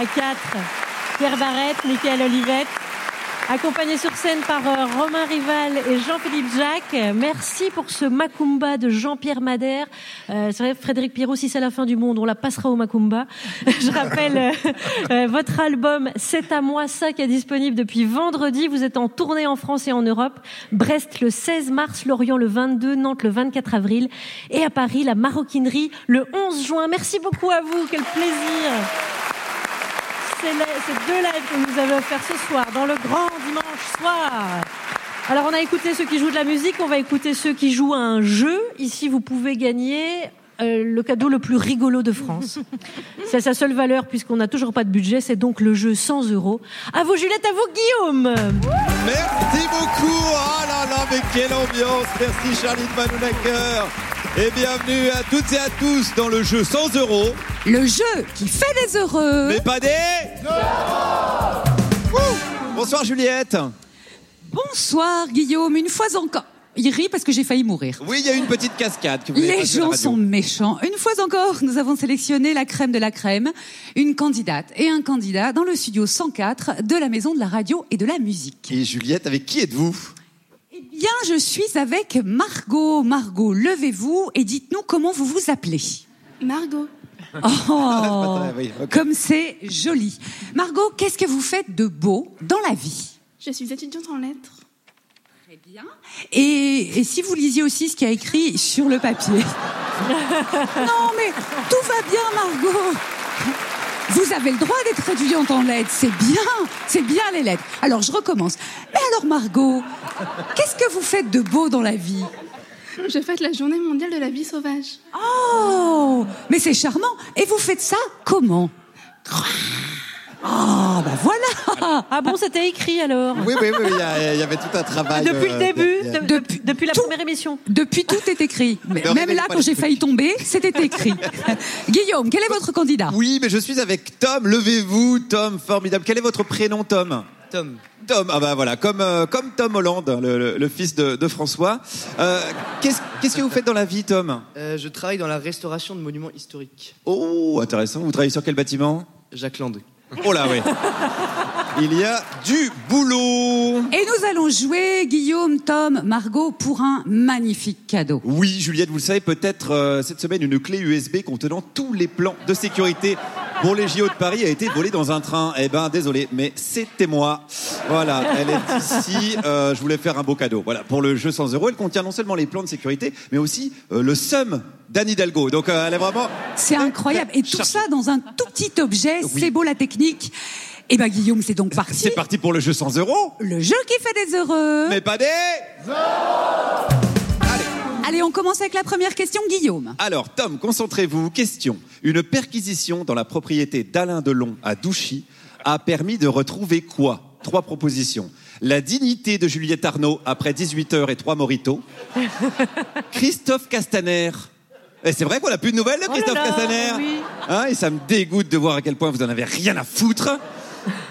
à quatre. Pierre Barrette, Michael Olivette, accompagné sur scène par euh, Romain Rival et Jean-Philippe Jacques. Merci pour ce Macumba de Jean-Pierre Madère. Euh, c'est Frédéric Pierrot, si c'est la fin du monde, on la passera au Macumba. Je rappelle euh, votre album C'est à moi ça qui est disponible depuis vendredi. Vous êtes en tournée en France et en Europe. Brest le 16 mars, Lorient le 22, Nantes le 24 avril et à Paris la maroquinerie le 11 juin. Merci beaucoup à vous, quel plaisir. Ces deux lives que vous avez offert ce soir dans le grand dimanche soir. Alors on a écouté ceux qui jouent de la musique, on va écouter ceux qui jouent à un jeu. Ici vous pouvez gagner euh, le cadeau le plus rigolo de France. C'est sa seule valeur puisqu'on n'a toujours pas de budget, c'est donc le jeu 100 euros. À vous Juliette, à vous Guillaume. Merci beaucoup. Ah là là, mais quelle ambiance. Merci Charline Manounaker. Et bienvenue à toutes et à tous dans le jeu 100 euros. Le jeu qui fait des heureux. Mais pas des... Ouh. Bonsoir Juliette. Bonsoir Guillaume, une fois encore. Il rit parce que j'ai failli mourir. Oui, il y a une petite cascade que vous Les à la gens radio. sont méchants. Une fois encore, nous avons sélectionné la crème de la crème, une candidate et un candidat dans le studio 104 de la Maison de la Radio et de la Musique. Et Juliette, avec qui êtes-vous? Bien, je suis avec Margot. Margot, levez-vous et dites-nous comment vous vous appelez. Margot. Oh, Oui, comme c'est joli. Margot, qu'est-ce que vous faites de beau dans la vie? Je suis étudiante en lettres. Très bien. Et, et si vous lisiez aussi ce qu'il y a écrit sur le papier? Non, mais tout va bien, Margot. Vous avez le droit d'être étudiante en lettres, c'est bien, c'est bien les lettres. Alors je recommence. Mais alors Margot, qu'est-ce que vous faites de beau dans la vie? Je fête la journée mondiale de la vie sauvage. Oh, mais c'est charmant. Et vous faites ça comment? Ah, bah voilà Ah bon, c'était écrit alors Oui, oui, oui, il y, a- il y avait tout un travail. Depuis le euh, début, depuis, depuis la première émission. Depuis tout est écrit. Mais même là, quand j'ai failli tomber, c'était écrit. Guillaume, quel est votre candidat? Oui, mais je suis avec Tom. Levez-vous, Tom, formidable. Quel est votre prénom, Tom? Tom. Tom, ah bah voilà, comme, euh, comme Tom Holland, le, le- le fils de, de François. Euh, Qu'est-ce qu'est-ce que vous faites dans la vie, Tom? Euh, je travaille dans la restauration de monuments historiques. Oh, intéressant. Vous travaillez sur quel bâtiment? Jacques Land. Oh là, oui. Il y a du boulot. Et nous allons jouer, Guillaume, Tom, Margot, pour un magnifique cadeau. Oui, Juliette, vous le savez, peut-être euh, cette semaine, une clé USB contenant tous les plans de sécurité pour les JO de Paris a été volée dans un train. Eh ben, désolé, mais c'était moi. Voilà, elle est ici. Euh, je voulais faire un beau cadeau. Voilà, pour le jeu 100 euros, elle contient non seulement les plans de sécurité, mais aussi euh, le sum d'Anne Hidalgo. Donc, elle est vraiment. C'est incroyable. Et tout ça dans un tout petit objet, Oui. c'est beau la technique. Eh ben Guillaume, c'est donc parti. C'est parti pour le jeu 100 euros. Le jeu qui fait des heureux. Mais pas des. Allez, on commence avec la première question, Guillaume. Alors, Tom, concentrez-vous. Question. Une perquisition dans la propriété d'Alain Delon à Douchy a permis de retrouver quoi? Trois propositions. La dignité de Juliette Arnaud après 18 heures et trois moritos. Christophe Castaner. Et c'est vrai qu'on n'a plus de nouvelles de Oh là Christophe là, Castaner oui. Hein, Et ça me dégoûte de voir à quel point vous en avez rien à foutre.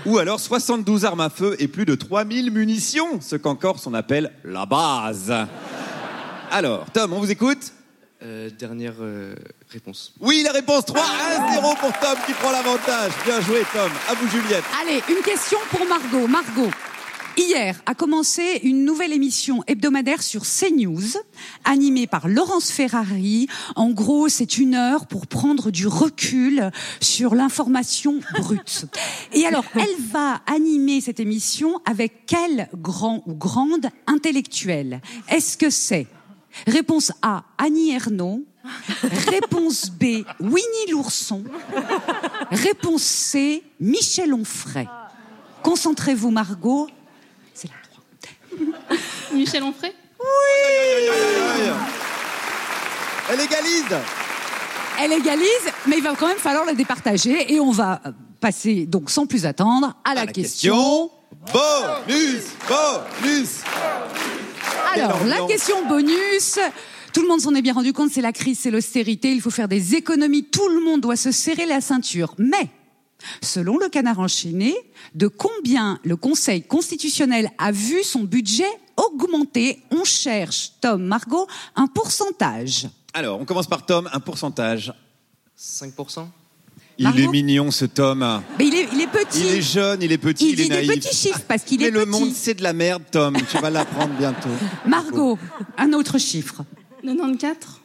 Ou alors 72 armes à feu et plus de 3000 munitions, ce qu'en Corse on appelle la base. Alors, Tom, on vous écoute Euh, dernière euh, réponse. Oui, la réponse 3 1-0 pour Tom qui prend l'avantage. Bien joué, Tom. À vous, Juliette. Allez, une question pour Margot. Margot, hier a commencé une nouvelle émission hebdomadaire sur CNews, animée par Laurence Ferrari. En gros, c'est une heure pour prendre du recul sur l'information brute. Et alors, elle va animer cette émission avec quel grand ou grande intellectuel? Est-ce que c'est Réponse A, Annie Ernaux? Réponse B, Winnie l'ourson? Réponse C, Michel Onfray? Concentrez-vous, Margot. C'est la 3. Michel Onfray Elle égalise. elle égalise, mais il va quand même falloir la départager. Et on va passer, donc sans plus attendre, à la, question. Bonus Bonus Alors, la question bonus. Tout le monde s'en est bien rendu compte, c'est la crise, c'est l'austérité, il faut faire des économies, tout le monde doit se serrer la ceinture. Mais, selon le canard enchaîné, de combien le Conseil constitutionnel a vu son budget augmenter On cherche, Tom, Margot, un pourcentage. Alors, on commence par Tom, un pourcentage. 5% Il Margot est mignon ce Tom. Mais il est, il est petit. Il est jeune, il est petit, Il il, est dit des naïf. petits chiffres parce qu'il Mais est le petit. monde, c'est de la merde, Tom. Tu vas l'apprendre bientôt. Margot, un autre chiffre. 94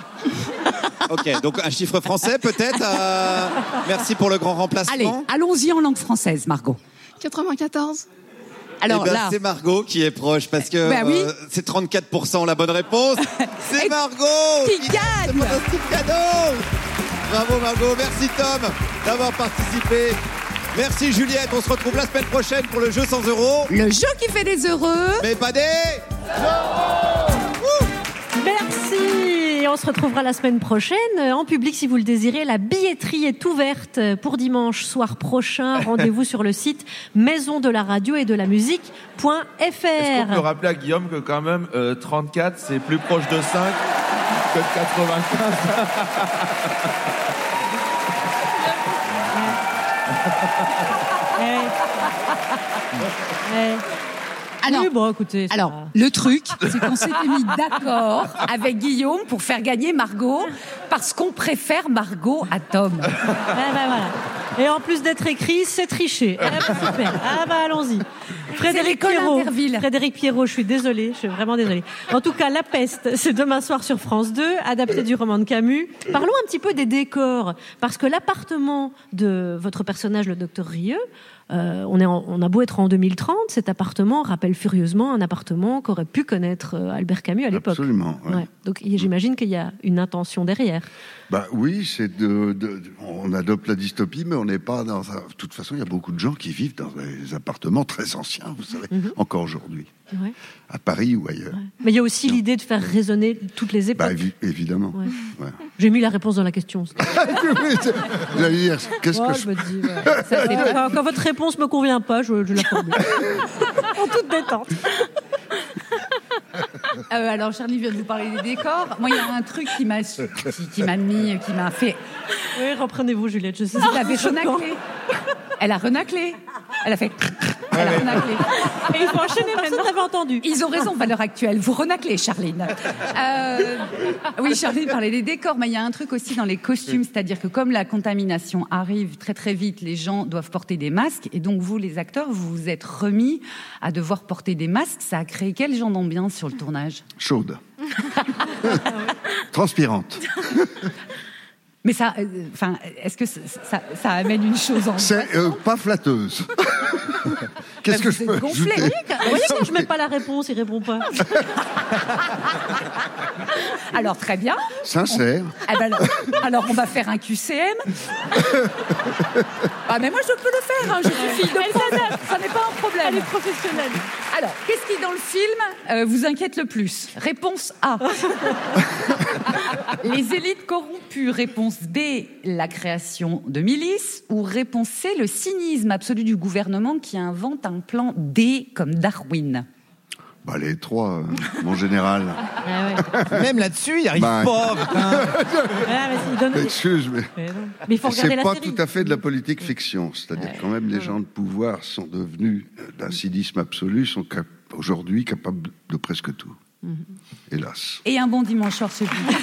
Ok, donc un chiffre français peut-être. euh, Merci pour le grand remplacement. Allez, allons-y en langue française, Margot. 94 Alors Eh ben, là, c'est Margot qui est proche parce que Bah oui. euh, c'est 34% la bonne réponse. C'est Margot qui gagne C'est mon petit cadeau Bravo Margot, merci Tom d'avoir participé. Merci Juliette, on se retrouve la semaine prochaine pour le jeu 100 euros. le jeu qui fait des heureux. Mais pas des Merci. Et on se retrouvera la semaine prochaine euh, en public si vous le désirez. La billetterie est ouverte pour dimanche soir prochain. Rendez-vous sur le site maison de la radio et de la musique.fr. Est-ce qu'on peut rappeler à Guillaume que quand même euh, 34 c'est plus proche de 5 que de 95 Alors, Oui, bon, écoutez, alors va. le truc, c'est qu'on s'était mis d'accord avec Guillaume pour faire gagner Margot parce qu'on préfère Margot à Tom. Ben voilà. Et en plus d'être écrit, c'est triché. Ah bah, super. Ah bah allons-y. Frédéric Pierrot. Frédéric Pierrot, je suis désolée, je suis vraiment désolée. En tout cas, La Peste, c'est demain soir sur France 2, adapté du roman de Camus. Parlons un petit peu des décors, parce que l'appartement de votre personnage, le docteur Rieux, euh, on, est en- on a beau être en 2030, cet appartement rappelle furieusement un appartement qu'aurait pu connaître euh, Albert Camus à l'époque. Absolument. ouais. Ouais. Donc j'imagine qu'il y a une intention derrière. Bah oui, c'est de, de- on adopte la dystopie, mais on n'est pas dans. De toute façon, il y a beaucoup de gens qui vivent dans des appartements très anciens, vous savez, Mhm. encore aujourd'hui, Ouais. à Paris ou ailleurs. Mais il y a aussi l'idée de faire résonner toutes les époques. Bah évi- évidemment. Ouais. Ouais. J'ai mis la réponse dans la question. Vous allez dire, qu'est-ce Ouais, que je je me dis, ouais. Ça, c'est- quand, quand votre réponse me convient pas, je, je la formule. en toute détente. Euh, alors Charlie vient de vous parler des décors. Moi, il y a un truc qui m'a qui, qui m'a mis, qui m'a fait. Oui, reprenez-vous, Juliette. Je avez c'est choquant. renaclé. Elle a renaclé. Elle a fait. Elle a renaclé. Et il faut enchaîner, personne n'avait entendu. Ils ont raison, valeur actuelle. Vous renaclez, Charline. Euh, oui, Charline parlait des décors, mais il y a un truc aussi dans les costumes, c'est-à-dire que comme la contamination arrive très très vite, les gens doivent porter des masques, et donc vous, les acteurs, vous vous êtes remis à devoir porter des masques. Ça a créé quel genre d'ambiance sur le tournage? Chaude. Transpirante. Mais ça, euh, enfin, est-ce que ça, ça- ça amène une chose en C'est euh, pas flatteuse. Qu'est-ce Bah, que je peux gonflé. vous voyez, quand je mets pas la réponse, il répond pas. Alors très bien. Sincère. Ah ben alors, alors, on va faire un QCM. Ah mais moi je peux le faire, hein, je suis fille de prof, ça n'est pas un problème. Elle est professionnelle. Alors, qu'est-ce qui dans le film euh, vous inquiète le plus? Réponse A. Les élites corrompues. Réponse B. La création de milices. Ou réponse C. Le cynisme absolu du gouvernement qui invente un plan D comme Darwin. Bah, les trois, euh, mon général. Même là-dessus, il arrive Bah, pas. putain. Ah, mais il donne- Excuse, mais. Mais non. Mais il faut regarder C'est la pas série. tout à fait de la politique fiction. C'est-à-dire quand même les gens de pouvoir sont devenus euh, d'un cynisme absolu, sont cap- aujourd'hui capables de presque tout. Mhm. Hélas. Et un bon dimanche soir ce public.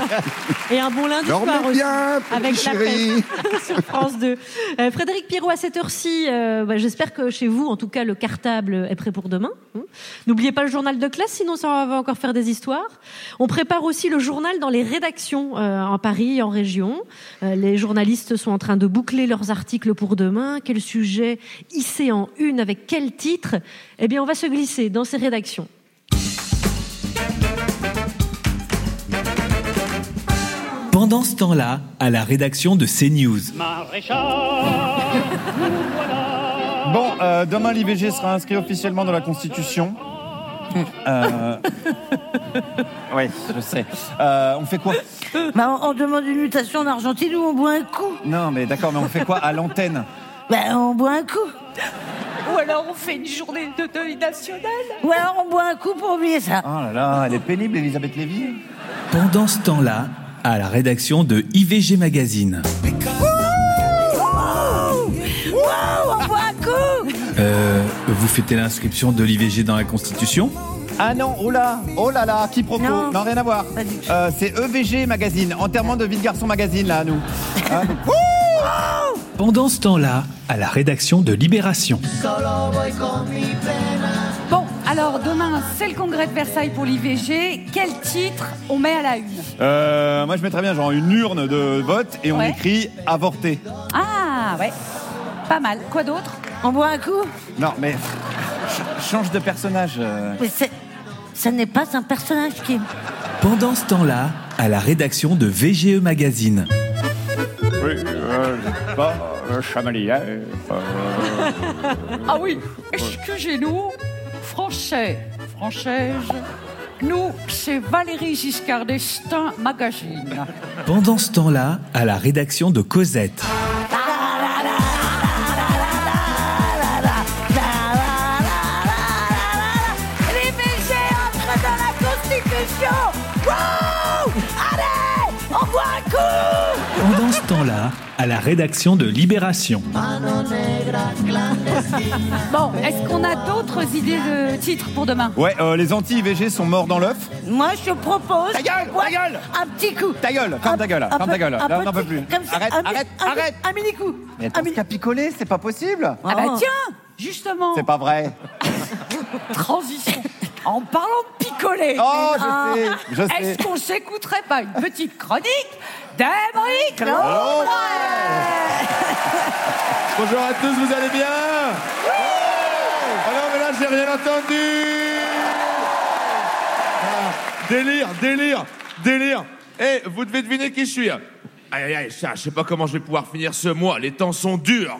Et un bon lundi Dormez soir aussi. bien, avec la sur France 2. Euh, Frédéric Pierrot, à cette heure-ci, euh, bah, j'espère que chez vous, en tout cas, le cartable est prêt pour demain. hein. N'oubliez pas le journal de classe, sinon ça va encore faire des histoires. On prépare aussi le journal dans les rédactions euh, en Paris, en région. Euh, les journalistes sont en train de boucler leurs articles pour demain. Quel sujet hisser en une avec quel titre? Eh bien, on va se glisser dans ces rédactions. Pendant ce temps-là, à la rédaction de CNews. Bon, euh, demain l'IVG sera inscrit officiellement dans la Constitution. Euh... Oui, je sais. Euh, on fait quoi? Bah, on, on demande une mutation en Argentine ou on boit un coup? Non, mais d'accord, mais on fait quoi à l'antenne? Ben, on boit un coup. Ou alors on fait une journée de deuil national. Ou alors on boit un coup pour oublier ça. Oh là là, elle est pénible, Elisabeth Lévy. Pendant ce temps-là, à la rédaction de IVG Magazine. Wow, on boit un coup Euh, vous fêtez l'inscription de l'IVG dans la Constitution Ah non, oh là, oh là là, quiproquo. Non. Non, rien à voir. Euh, c'est EVG Magazine, enterrement de vie de garçon magazine, là, à nous. Hein Pendant ce temps-là, à la rédaction de Libération. Alors demain, c'est le congrès de Versailles pour l'IVG. Quel titre on met à la une Euh, moi, je mettrais bien genre une urne de vote et on Ouais. écrit avorter. Ah, ouais. Pas mal. Quoi d'autre On boit un coup? Non, mais ch- change de personnage. euh. Mais c'est... Ça n'est pas un personnage, Kim. Pendant ce temps-là, à la rédaction de VGE Magazine. Oui, euh, pas euh, chamalier. euh, Ah oui, excusez-nous, français, française. Nous, c'est Valérie Giscard d'Estaing, magazine. Pendant ce temps-là, à la rédaction de Cosette. Temps-là, à la rédaction de Libération. Bon, est-ce qu'on a d'autres idées de titres pour demain? Ouais, euh, les anti-IVG sont morts dans l'œuf. Moi, je propose... Ta gueule, ta gueule Un petit coup Ta gueule, ferme ta gueule, Un ferme ta gueule. un Là, on n'en peut plus. comme ça, Arrête, un mi- arrête, un- arrête Un mini-coup Mais attends, qu'à picoler, c'est pas possible Ah bah Oh. tiens, justement, C'est pas vrai. transition. En parlant de picoler, Oh, je Ah, sais, je sais. est-ce qu'on s'écouterait pas une petite chronique d'Emeric Oh, Bonjour à tous, vous allez bien Ah non, mais là, j'ai rien entendu. Ah, Délire, délire, délire. Eh, vous devez deviner qui je suis. Aïe, aïe, aïe, ça, je sais pas comment je vais pouvoir finir ce mois, les temps sont durs.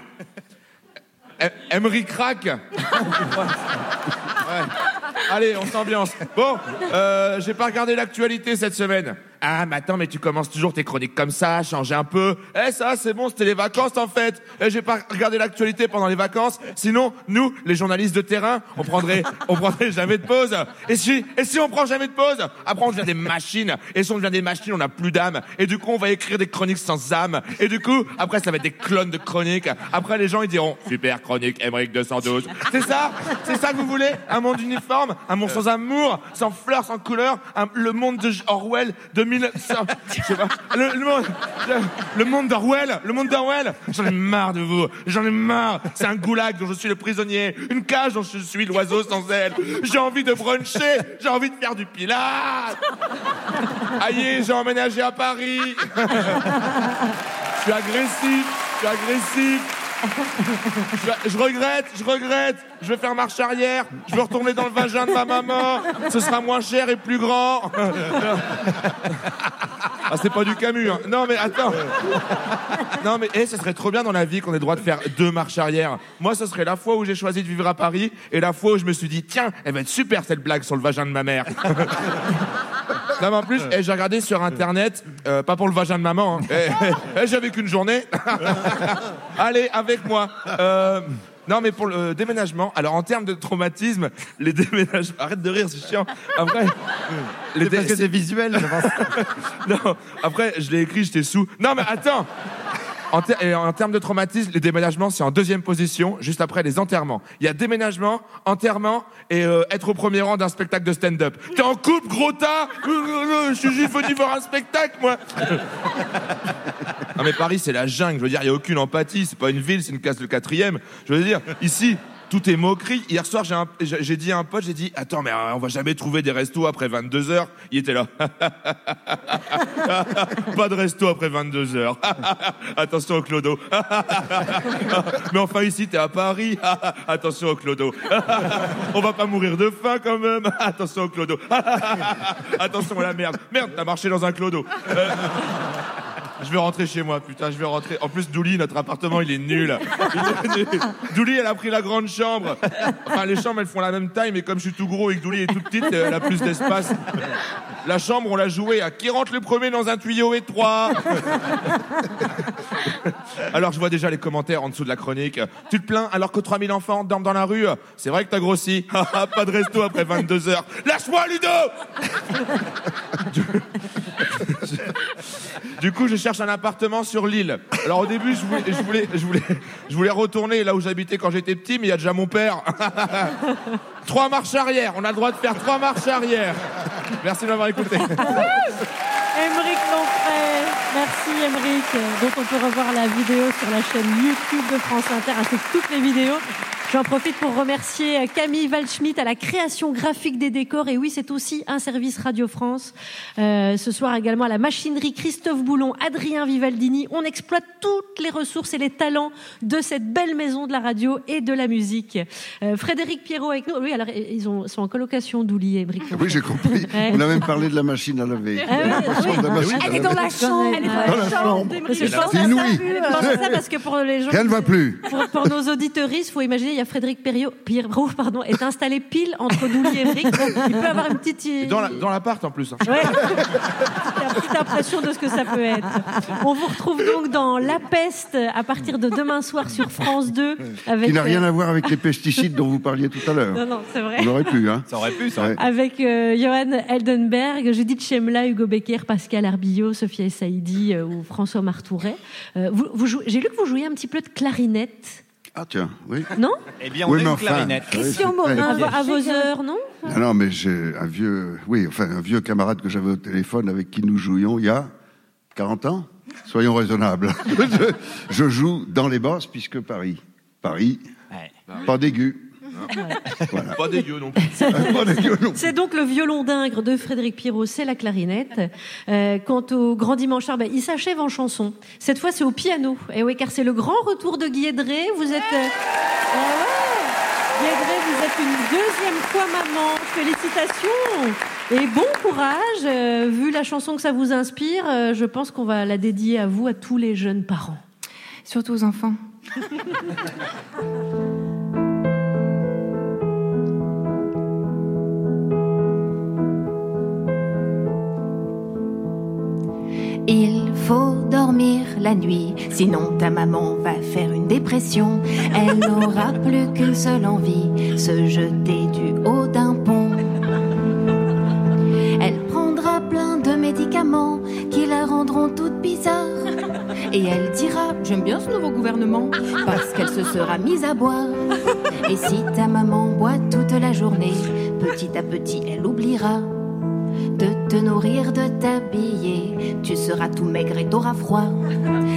Emery crack Ouais. Allez, on s'ambiance. Bon, euh, j'ai pas regardé l'actualité cette semaine. Ah, mais attends, mais tu commences toujours tes chroniques comme ça, changer un peu. Eh, ça, c'est bon, c'était les vacances en fait. Eh, j'ai pas regardé l'actualité pendant les vacances. Sinon, nous, les journalistes de terrain, on prendrait, on prendrait jamais de pause. Et si, et si on prend jamais de pause? Après, on devient des machines. Et si on devient des machines, on n'a plus d'âme. Et du coup, on va écrire des chroniques sans âme. Et du coup, après, ça va être des clones de chroniques. Après, les gens, ils diront, super chronique, Emmerich 212. C'est ça C'est ça que vous voulez? Un monde uniforme Un monde sans amour Sans fleurs, sans couleurs Le monde de Orwell de 1900... Je sais pas. Le, monde, d'Orwell Le monde d'Orwell. J'en ai marre de vous. J'en ai marre. C'est un goulag dont je suis le prisonnier. Une cage dont je suis l'oiseau sans aile. J'ai envie de bruncher. J'ai envie de faire du pilates. Aïe, j'ai emménagé à Paris. Je suis agressif. Je suis agressif. Je regrette, je regrette. Je vais faire marche arrière. Je veux retourner dans le vagin de ma maman. Ce sera moins cher et plus grand. Ah, c'est pas du Camus. hein. Non, mais attends. Non, mais eh, ce serait trop bien dans la vie qu'on ait le droit de faire deux marches arrière. Moi, ce serait la fois où j'ai choisi de vivre à Paris et la fois où je me suis dit, tiens, elle va être super cette blague sur le vagin de ma mère. Non, mais en plus, eh, j'ai regardé sur internet, euh, pas pour le vagin de maman, hein. Eh, eh, j'ai qu'une journée. Allez, avec moi. Euh, non, mais pour le déménagement, alors en termes de traumatisme, les déménagements. Arrête de rire, c'est chiant. Après. C'est parce que c'est visuel, je pense. non, après, je l'ai écrit, j'étais sous. Non, mais attends en, et en termes de traumatisme, les déménagements, c'est en deuxième position, juste après les enterrements. Il y a déménagement, enterrement et euh, être au premier rang d'un spectacle de stand-up. T'es en couple, gros tas? Euh, euh, Je suis juste venu voir un spectacle, moi Non mais Paris, c'est la jungle. Je veux dire, il n'y a aucune empathie. C'est pas une ville, c'est une classe de quatrième. Je veux dire, ici, tout est moquerie. Hier soir, j'ai dit à un pote, j'ai dit, attends, mais euh, on va jamais trouver des restos après 22 heures. Il était là. pas de resto après 22 heures. Attention au clodo. mais enfin, ici, t'es à Paris. Attention au clodo. on va pas mourir de faim quand même. Attention au clodo. Attention à la merde. Merde, t'as marché dans un clodo. Euh, Je vais rentrer chez moi, putain, je vais rentrer. En plus, Douli, notre appartement, il est nul. Douli, elle a pris la grande chambre. Enfin, les chambres, elles font la même taille, mais comme je suis tout gros et que Douli est toute petite, elle a plus d'espace. La chambre, on l'a jouée à qui rentre le premier dans un tuyau étroit? Alors, je vois déjà les commentaires en dessous de la chronique. Tu te plains alors que 3000 enfants dorment dans la rue? C'est vrai que t'as grossi. Pas de resto après 22 heures. Lâche-moi, Ludo Du coup, je cherche un appartement sur l'île. Alors au début, je voulais, je voulais, je voulais, retourner là où j'habitais quand j'étais petit, mais il y a déjà mon père. trois marches arrière. On a le droit de faire trois marches arrière. Merci de m'avoir écouté. Émeric Lompré, merci Émeric. Donc on peut revoir la vidéo sur la chaîne YouTube de France Inter ainsi toutes les vidéos. J'en profite pour remercier Camille Waldschmidt à la création graphique des décors. Et oui, c'est aussi un service Radio France. Euh, ce soir également à la machinerie Christophe Boulon, Adrien Vivaldini. On exploite toutes les ressources et les talents de cette belle maison de la radio et de la musique. Euh, Frédéric Pierrot avec nous. Oui, alors ils ont, sont en colocation d'Ouli et Bric. Oui, j'ai compris. On a même parlé de la machine à laver. Ah Elle est dans la chambre. Elle est Dans la chambre. Je pense C'est à ça. parce que pour les gens. Rien ne va plus. Pour, pour nos auditeuristes, il faut imaginer, il y a Frédéric Pierrot, Pierrot pardon, est installé pile entre Douli et Bric. Donc, il peut avoir une petite, Et Dans la- dans l'appart en plus. hein. Ouais. une petite impression de ce que ça peut être. On vous retrouve donc dans La Peste à partir de demain soir sur France 2. Avec, Qui n'a rien euh, à voir avec les pesticides dont vous parliez tout à l'heure. Non, non, c'est vrai. On aurait pu, hein. Ça aurait pu, ça. Avec euh, Johan Eldenberg, Judith Chemla, Hugo Becker, Pascal Arbillot, Sophia Essaïdi euh, ou François Martouret. Euh, vous, vous jouez- J'ai lu que vous jouiez un petit peu de clarinette. Ah tiens, oui. Non Eh bien, on Oui, a mais une enfin, clarinette. Christian Morin, très- à, vo- à vos heures, non Non, non, mais j'ai un vieux, oui, enfin, un vieux camarade que j'avais au téléphone avec qui nous jouions il y a 40 ans. Soyons raisonnables. je, je joue dans les basses puisque Paris. Paris, pas d'aigu. Voilà. Pas dégueu non plus. C'est donc le violon d'ingre de Frédéric Pirot, c'est la clarinette. Euh, quant au Grand Dimanchard, ben, il s'achève en chanson. Cette fois, c'est au piano. Et oui, car c'est le grand retour de Guédré. Vous êtes... euh, ah ouais. Guédré, vous êtes une deuxième fois maman. Félicitations et bon courage. Euh, vu la chanson que ça vous inspire, euh, je pense qu'on va la dédier à vous, à tous les jeunes parents. Surtout aux enfants. Il faut dormir la nuit, sinon ta maman va faire une dépression. Elle n'aura plus qu'une seule envie, se jeter du haut d'un pont. Elle prendra plein de médicaments qui la rendront toute bizarre. Et elle dira J'aime bien ce nouveau gouvernement, parce qu'elle se sera mise à boire. Et si ta maman boit toute la journée, petit à petit elle oubliera de te nourrir, de t'habiller. Tu seras tout maigre et t'auras froid.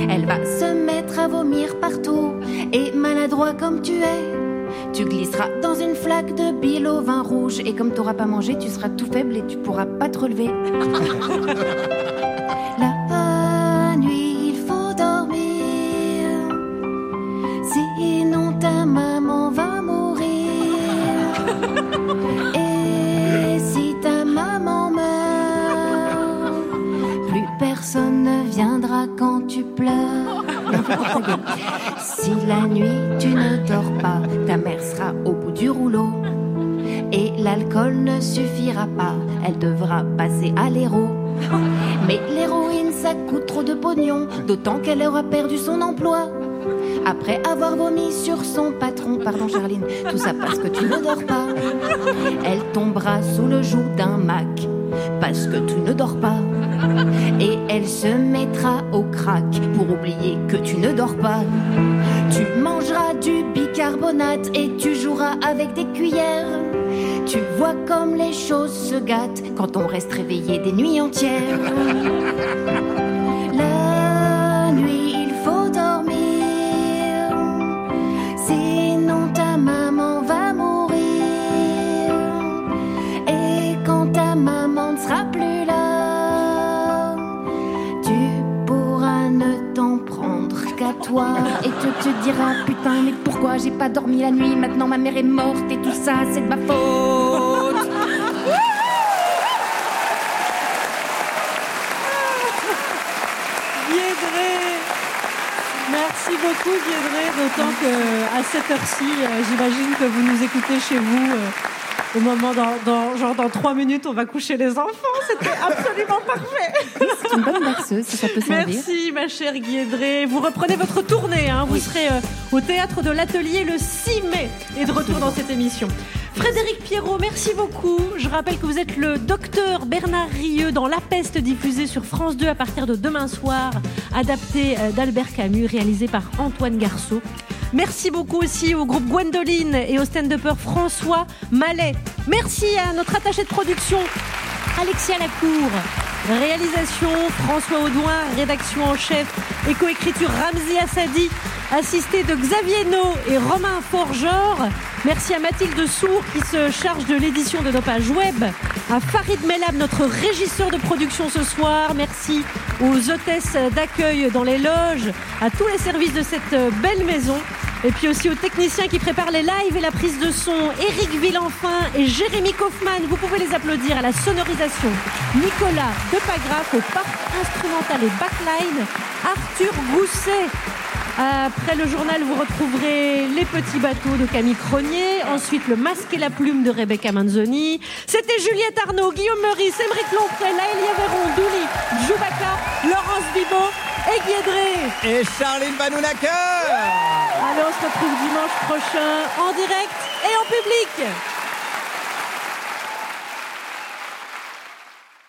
Elle va se mettre à vomir partout et maladroit comme tu es. Tu glisseras dans une flaque de bile au vin rouge et comme t'auras pas mangé, tu seras tout faible et tu pourras pas te relever. quand tu pleures. Si la nuit tu ne dors pas, ta mère sera au bout du rouleau. Et l'alcool ne suffira pas, elle devra passer à l'héros. Mais l'héroïne ça coûte trop de pognon, d'autant qu'elle aura perdu son emploi. Après avoir vomi sur son patron, pardon Charline, tout ça parce que tu ne dors pas. Elle tombera sous le joug d'un Mac, parce que tu ne dors pas. Et elle se mettra au crack pour oublier que tu ne dors pas. Tu mangeras du bicarbonate et tu joueras avec des cuillères. Tu vois comme les choses se gâtent quand on reste réveillé des nuits entières. Et tu te diras, putain, mais pourquoi j'ai pas dormi la nuit? Maintenant ma mère est morte et tout ça, c'est de ma faute. Merci beaucoup Guédré, d'autant que à cette heure-ci, euh, j'imagine que vous nous écoutez chez vous. Au moment dans, dans- genre dans trois minutes, on va coucher les enfants. C'était absolument parfait. C'est une bonne berceuse, si ça peut servir. Merci ma chère Guédré. Vous reprenez votre tournée. hein. Vous serez euh, au théâtre de l'Atelier le 6 mai et de retour dans cette émission. Frédéric Pierrot, merci beaucoup. Je rappelle que vous êtes le docteur Bernard Rieux dans La Peste diffusée sur France 2 à partir de demain soir, adapté euh, d'Albert Camus, réalisé par Antoine Garceau. Merci beaucoup aussi au groupe Gwendoline et au stand-upper François Mallet. Merci à notre attaché de production Alexia Lacour. Réalisation François Audouin, rédaction en chef et coécriture Ramzi Assadi, assisté de Xavier No et Romain Forgeur. Merci à Mathilde Sour qui se charge de l'édition de nos pages web, à Farid Melab, notre régisseur de production ce soir. Merci aux hôtesses d'accueil dans les loges, à tous les services de cette belle maison. Et puis aussi aux techniciens qui préparent les lives et la prise de son, Eric Villenfin et Jérémy Kaufmann. Vous pouvez les applaudir à la sonorisation. Nicolas Depagraf au parc instrumental et backline. Arthur Gousset. Après le journal, vous retrouverez Les Petits Bateaux de Camille Cronier, ensuite Le Masque et la Plume de Rebecca Manzoni. C'était Juliette Arnaud, Guillaume Meurice, Émeric Lompré, Laëlia Véron, Douli, Joubaka, Laurence Bibot et Guédré. Et Charline Banounaker Allez, on se retrouve dimanche prochain en direct et en public.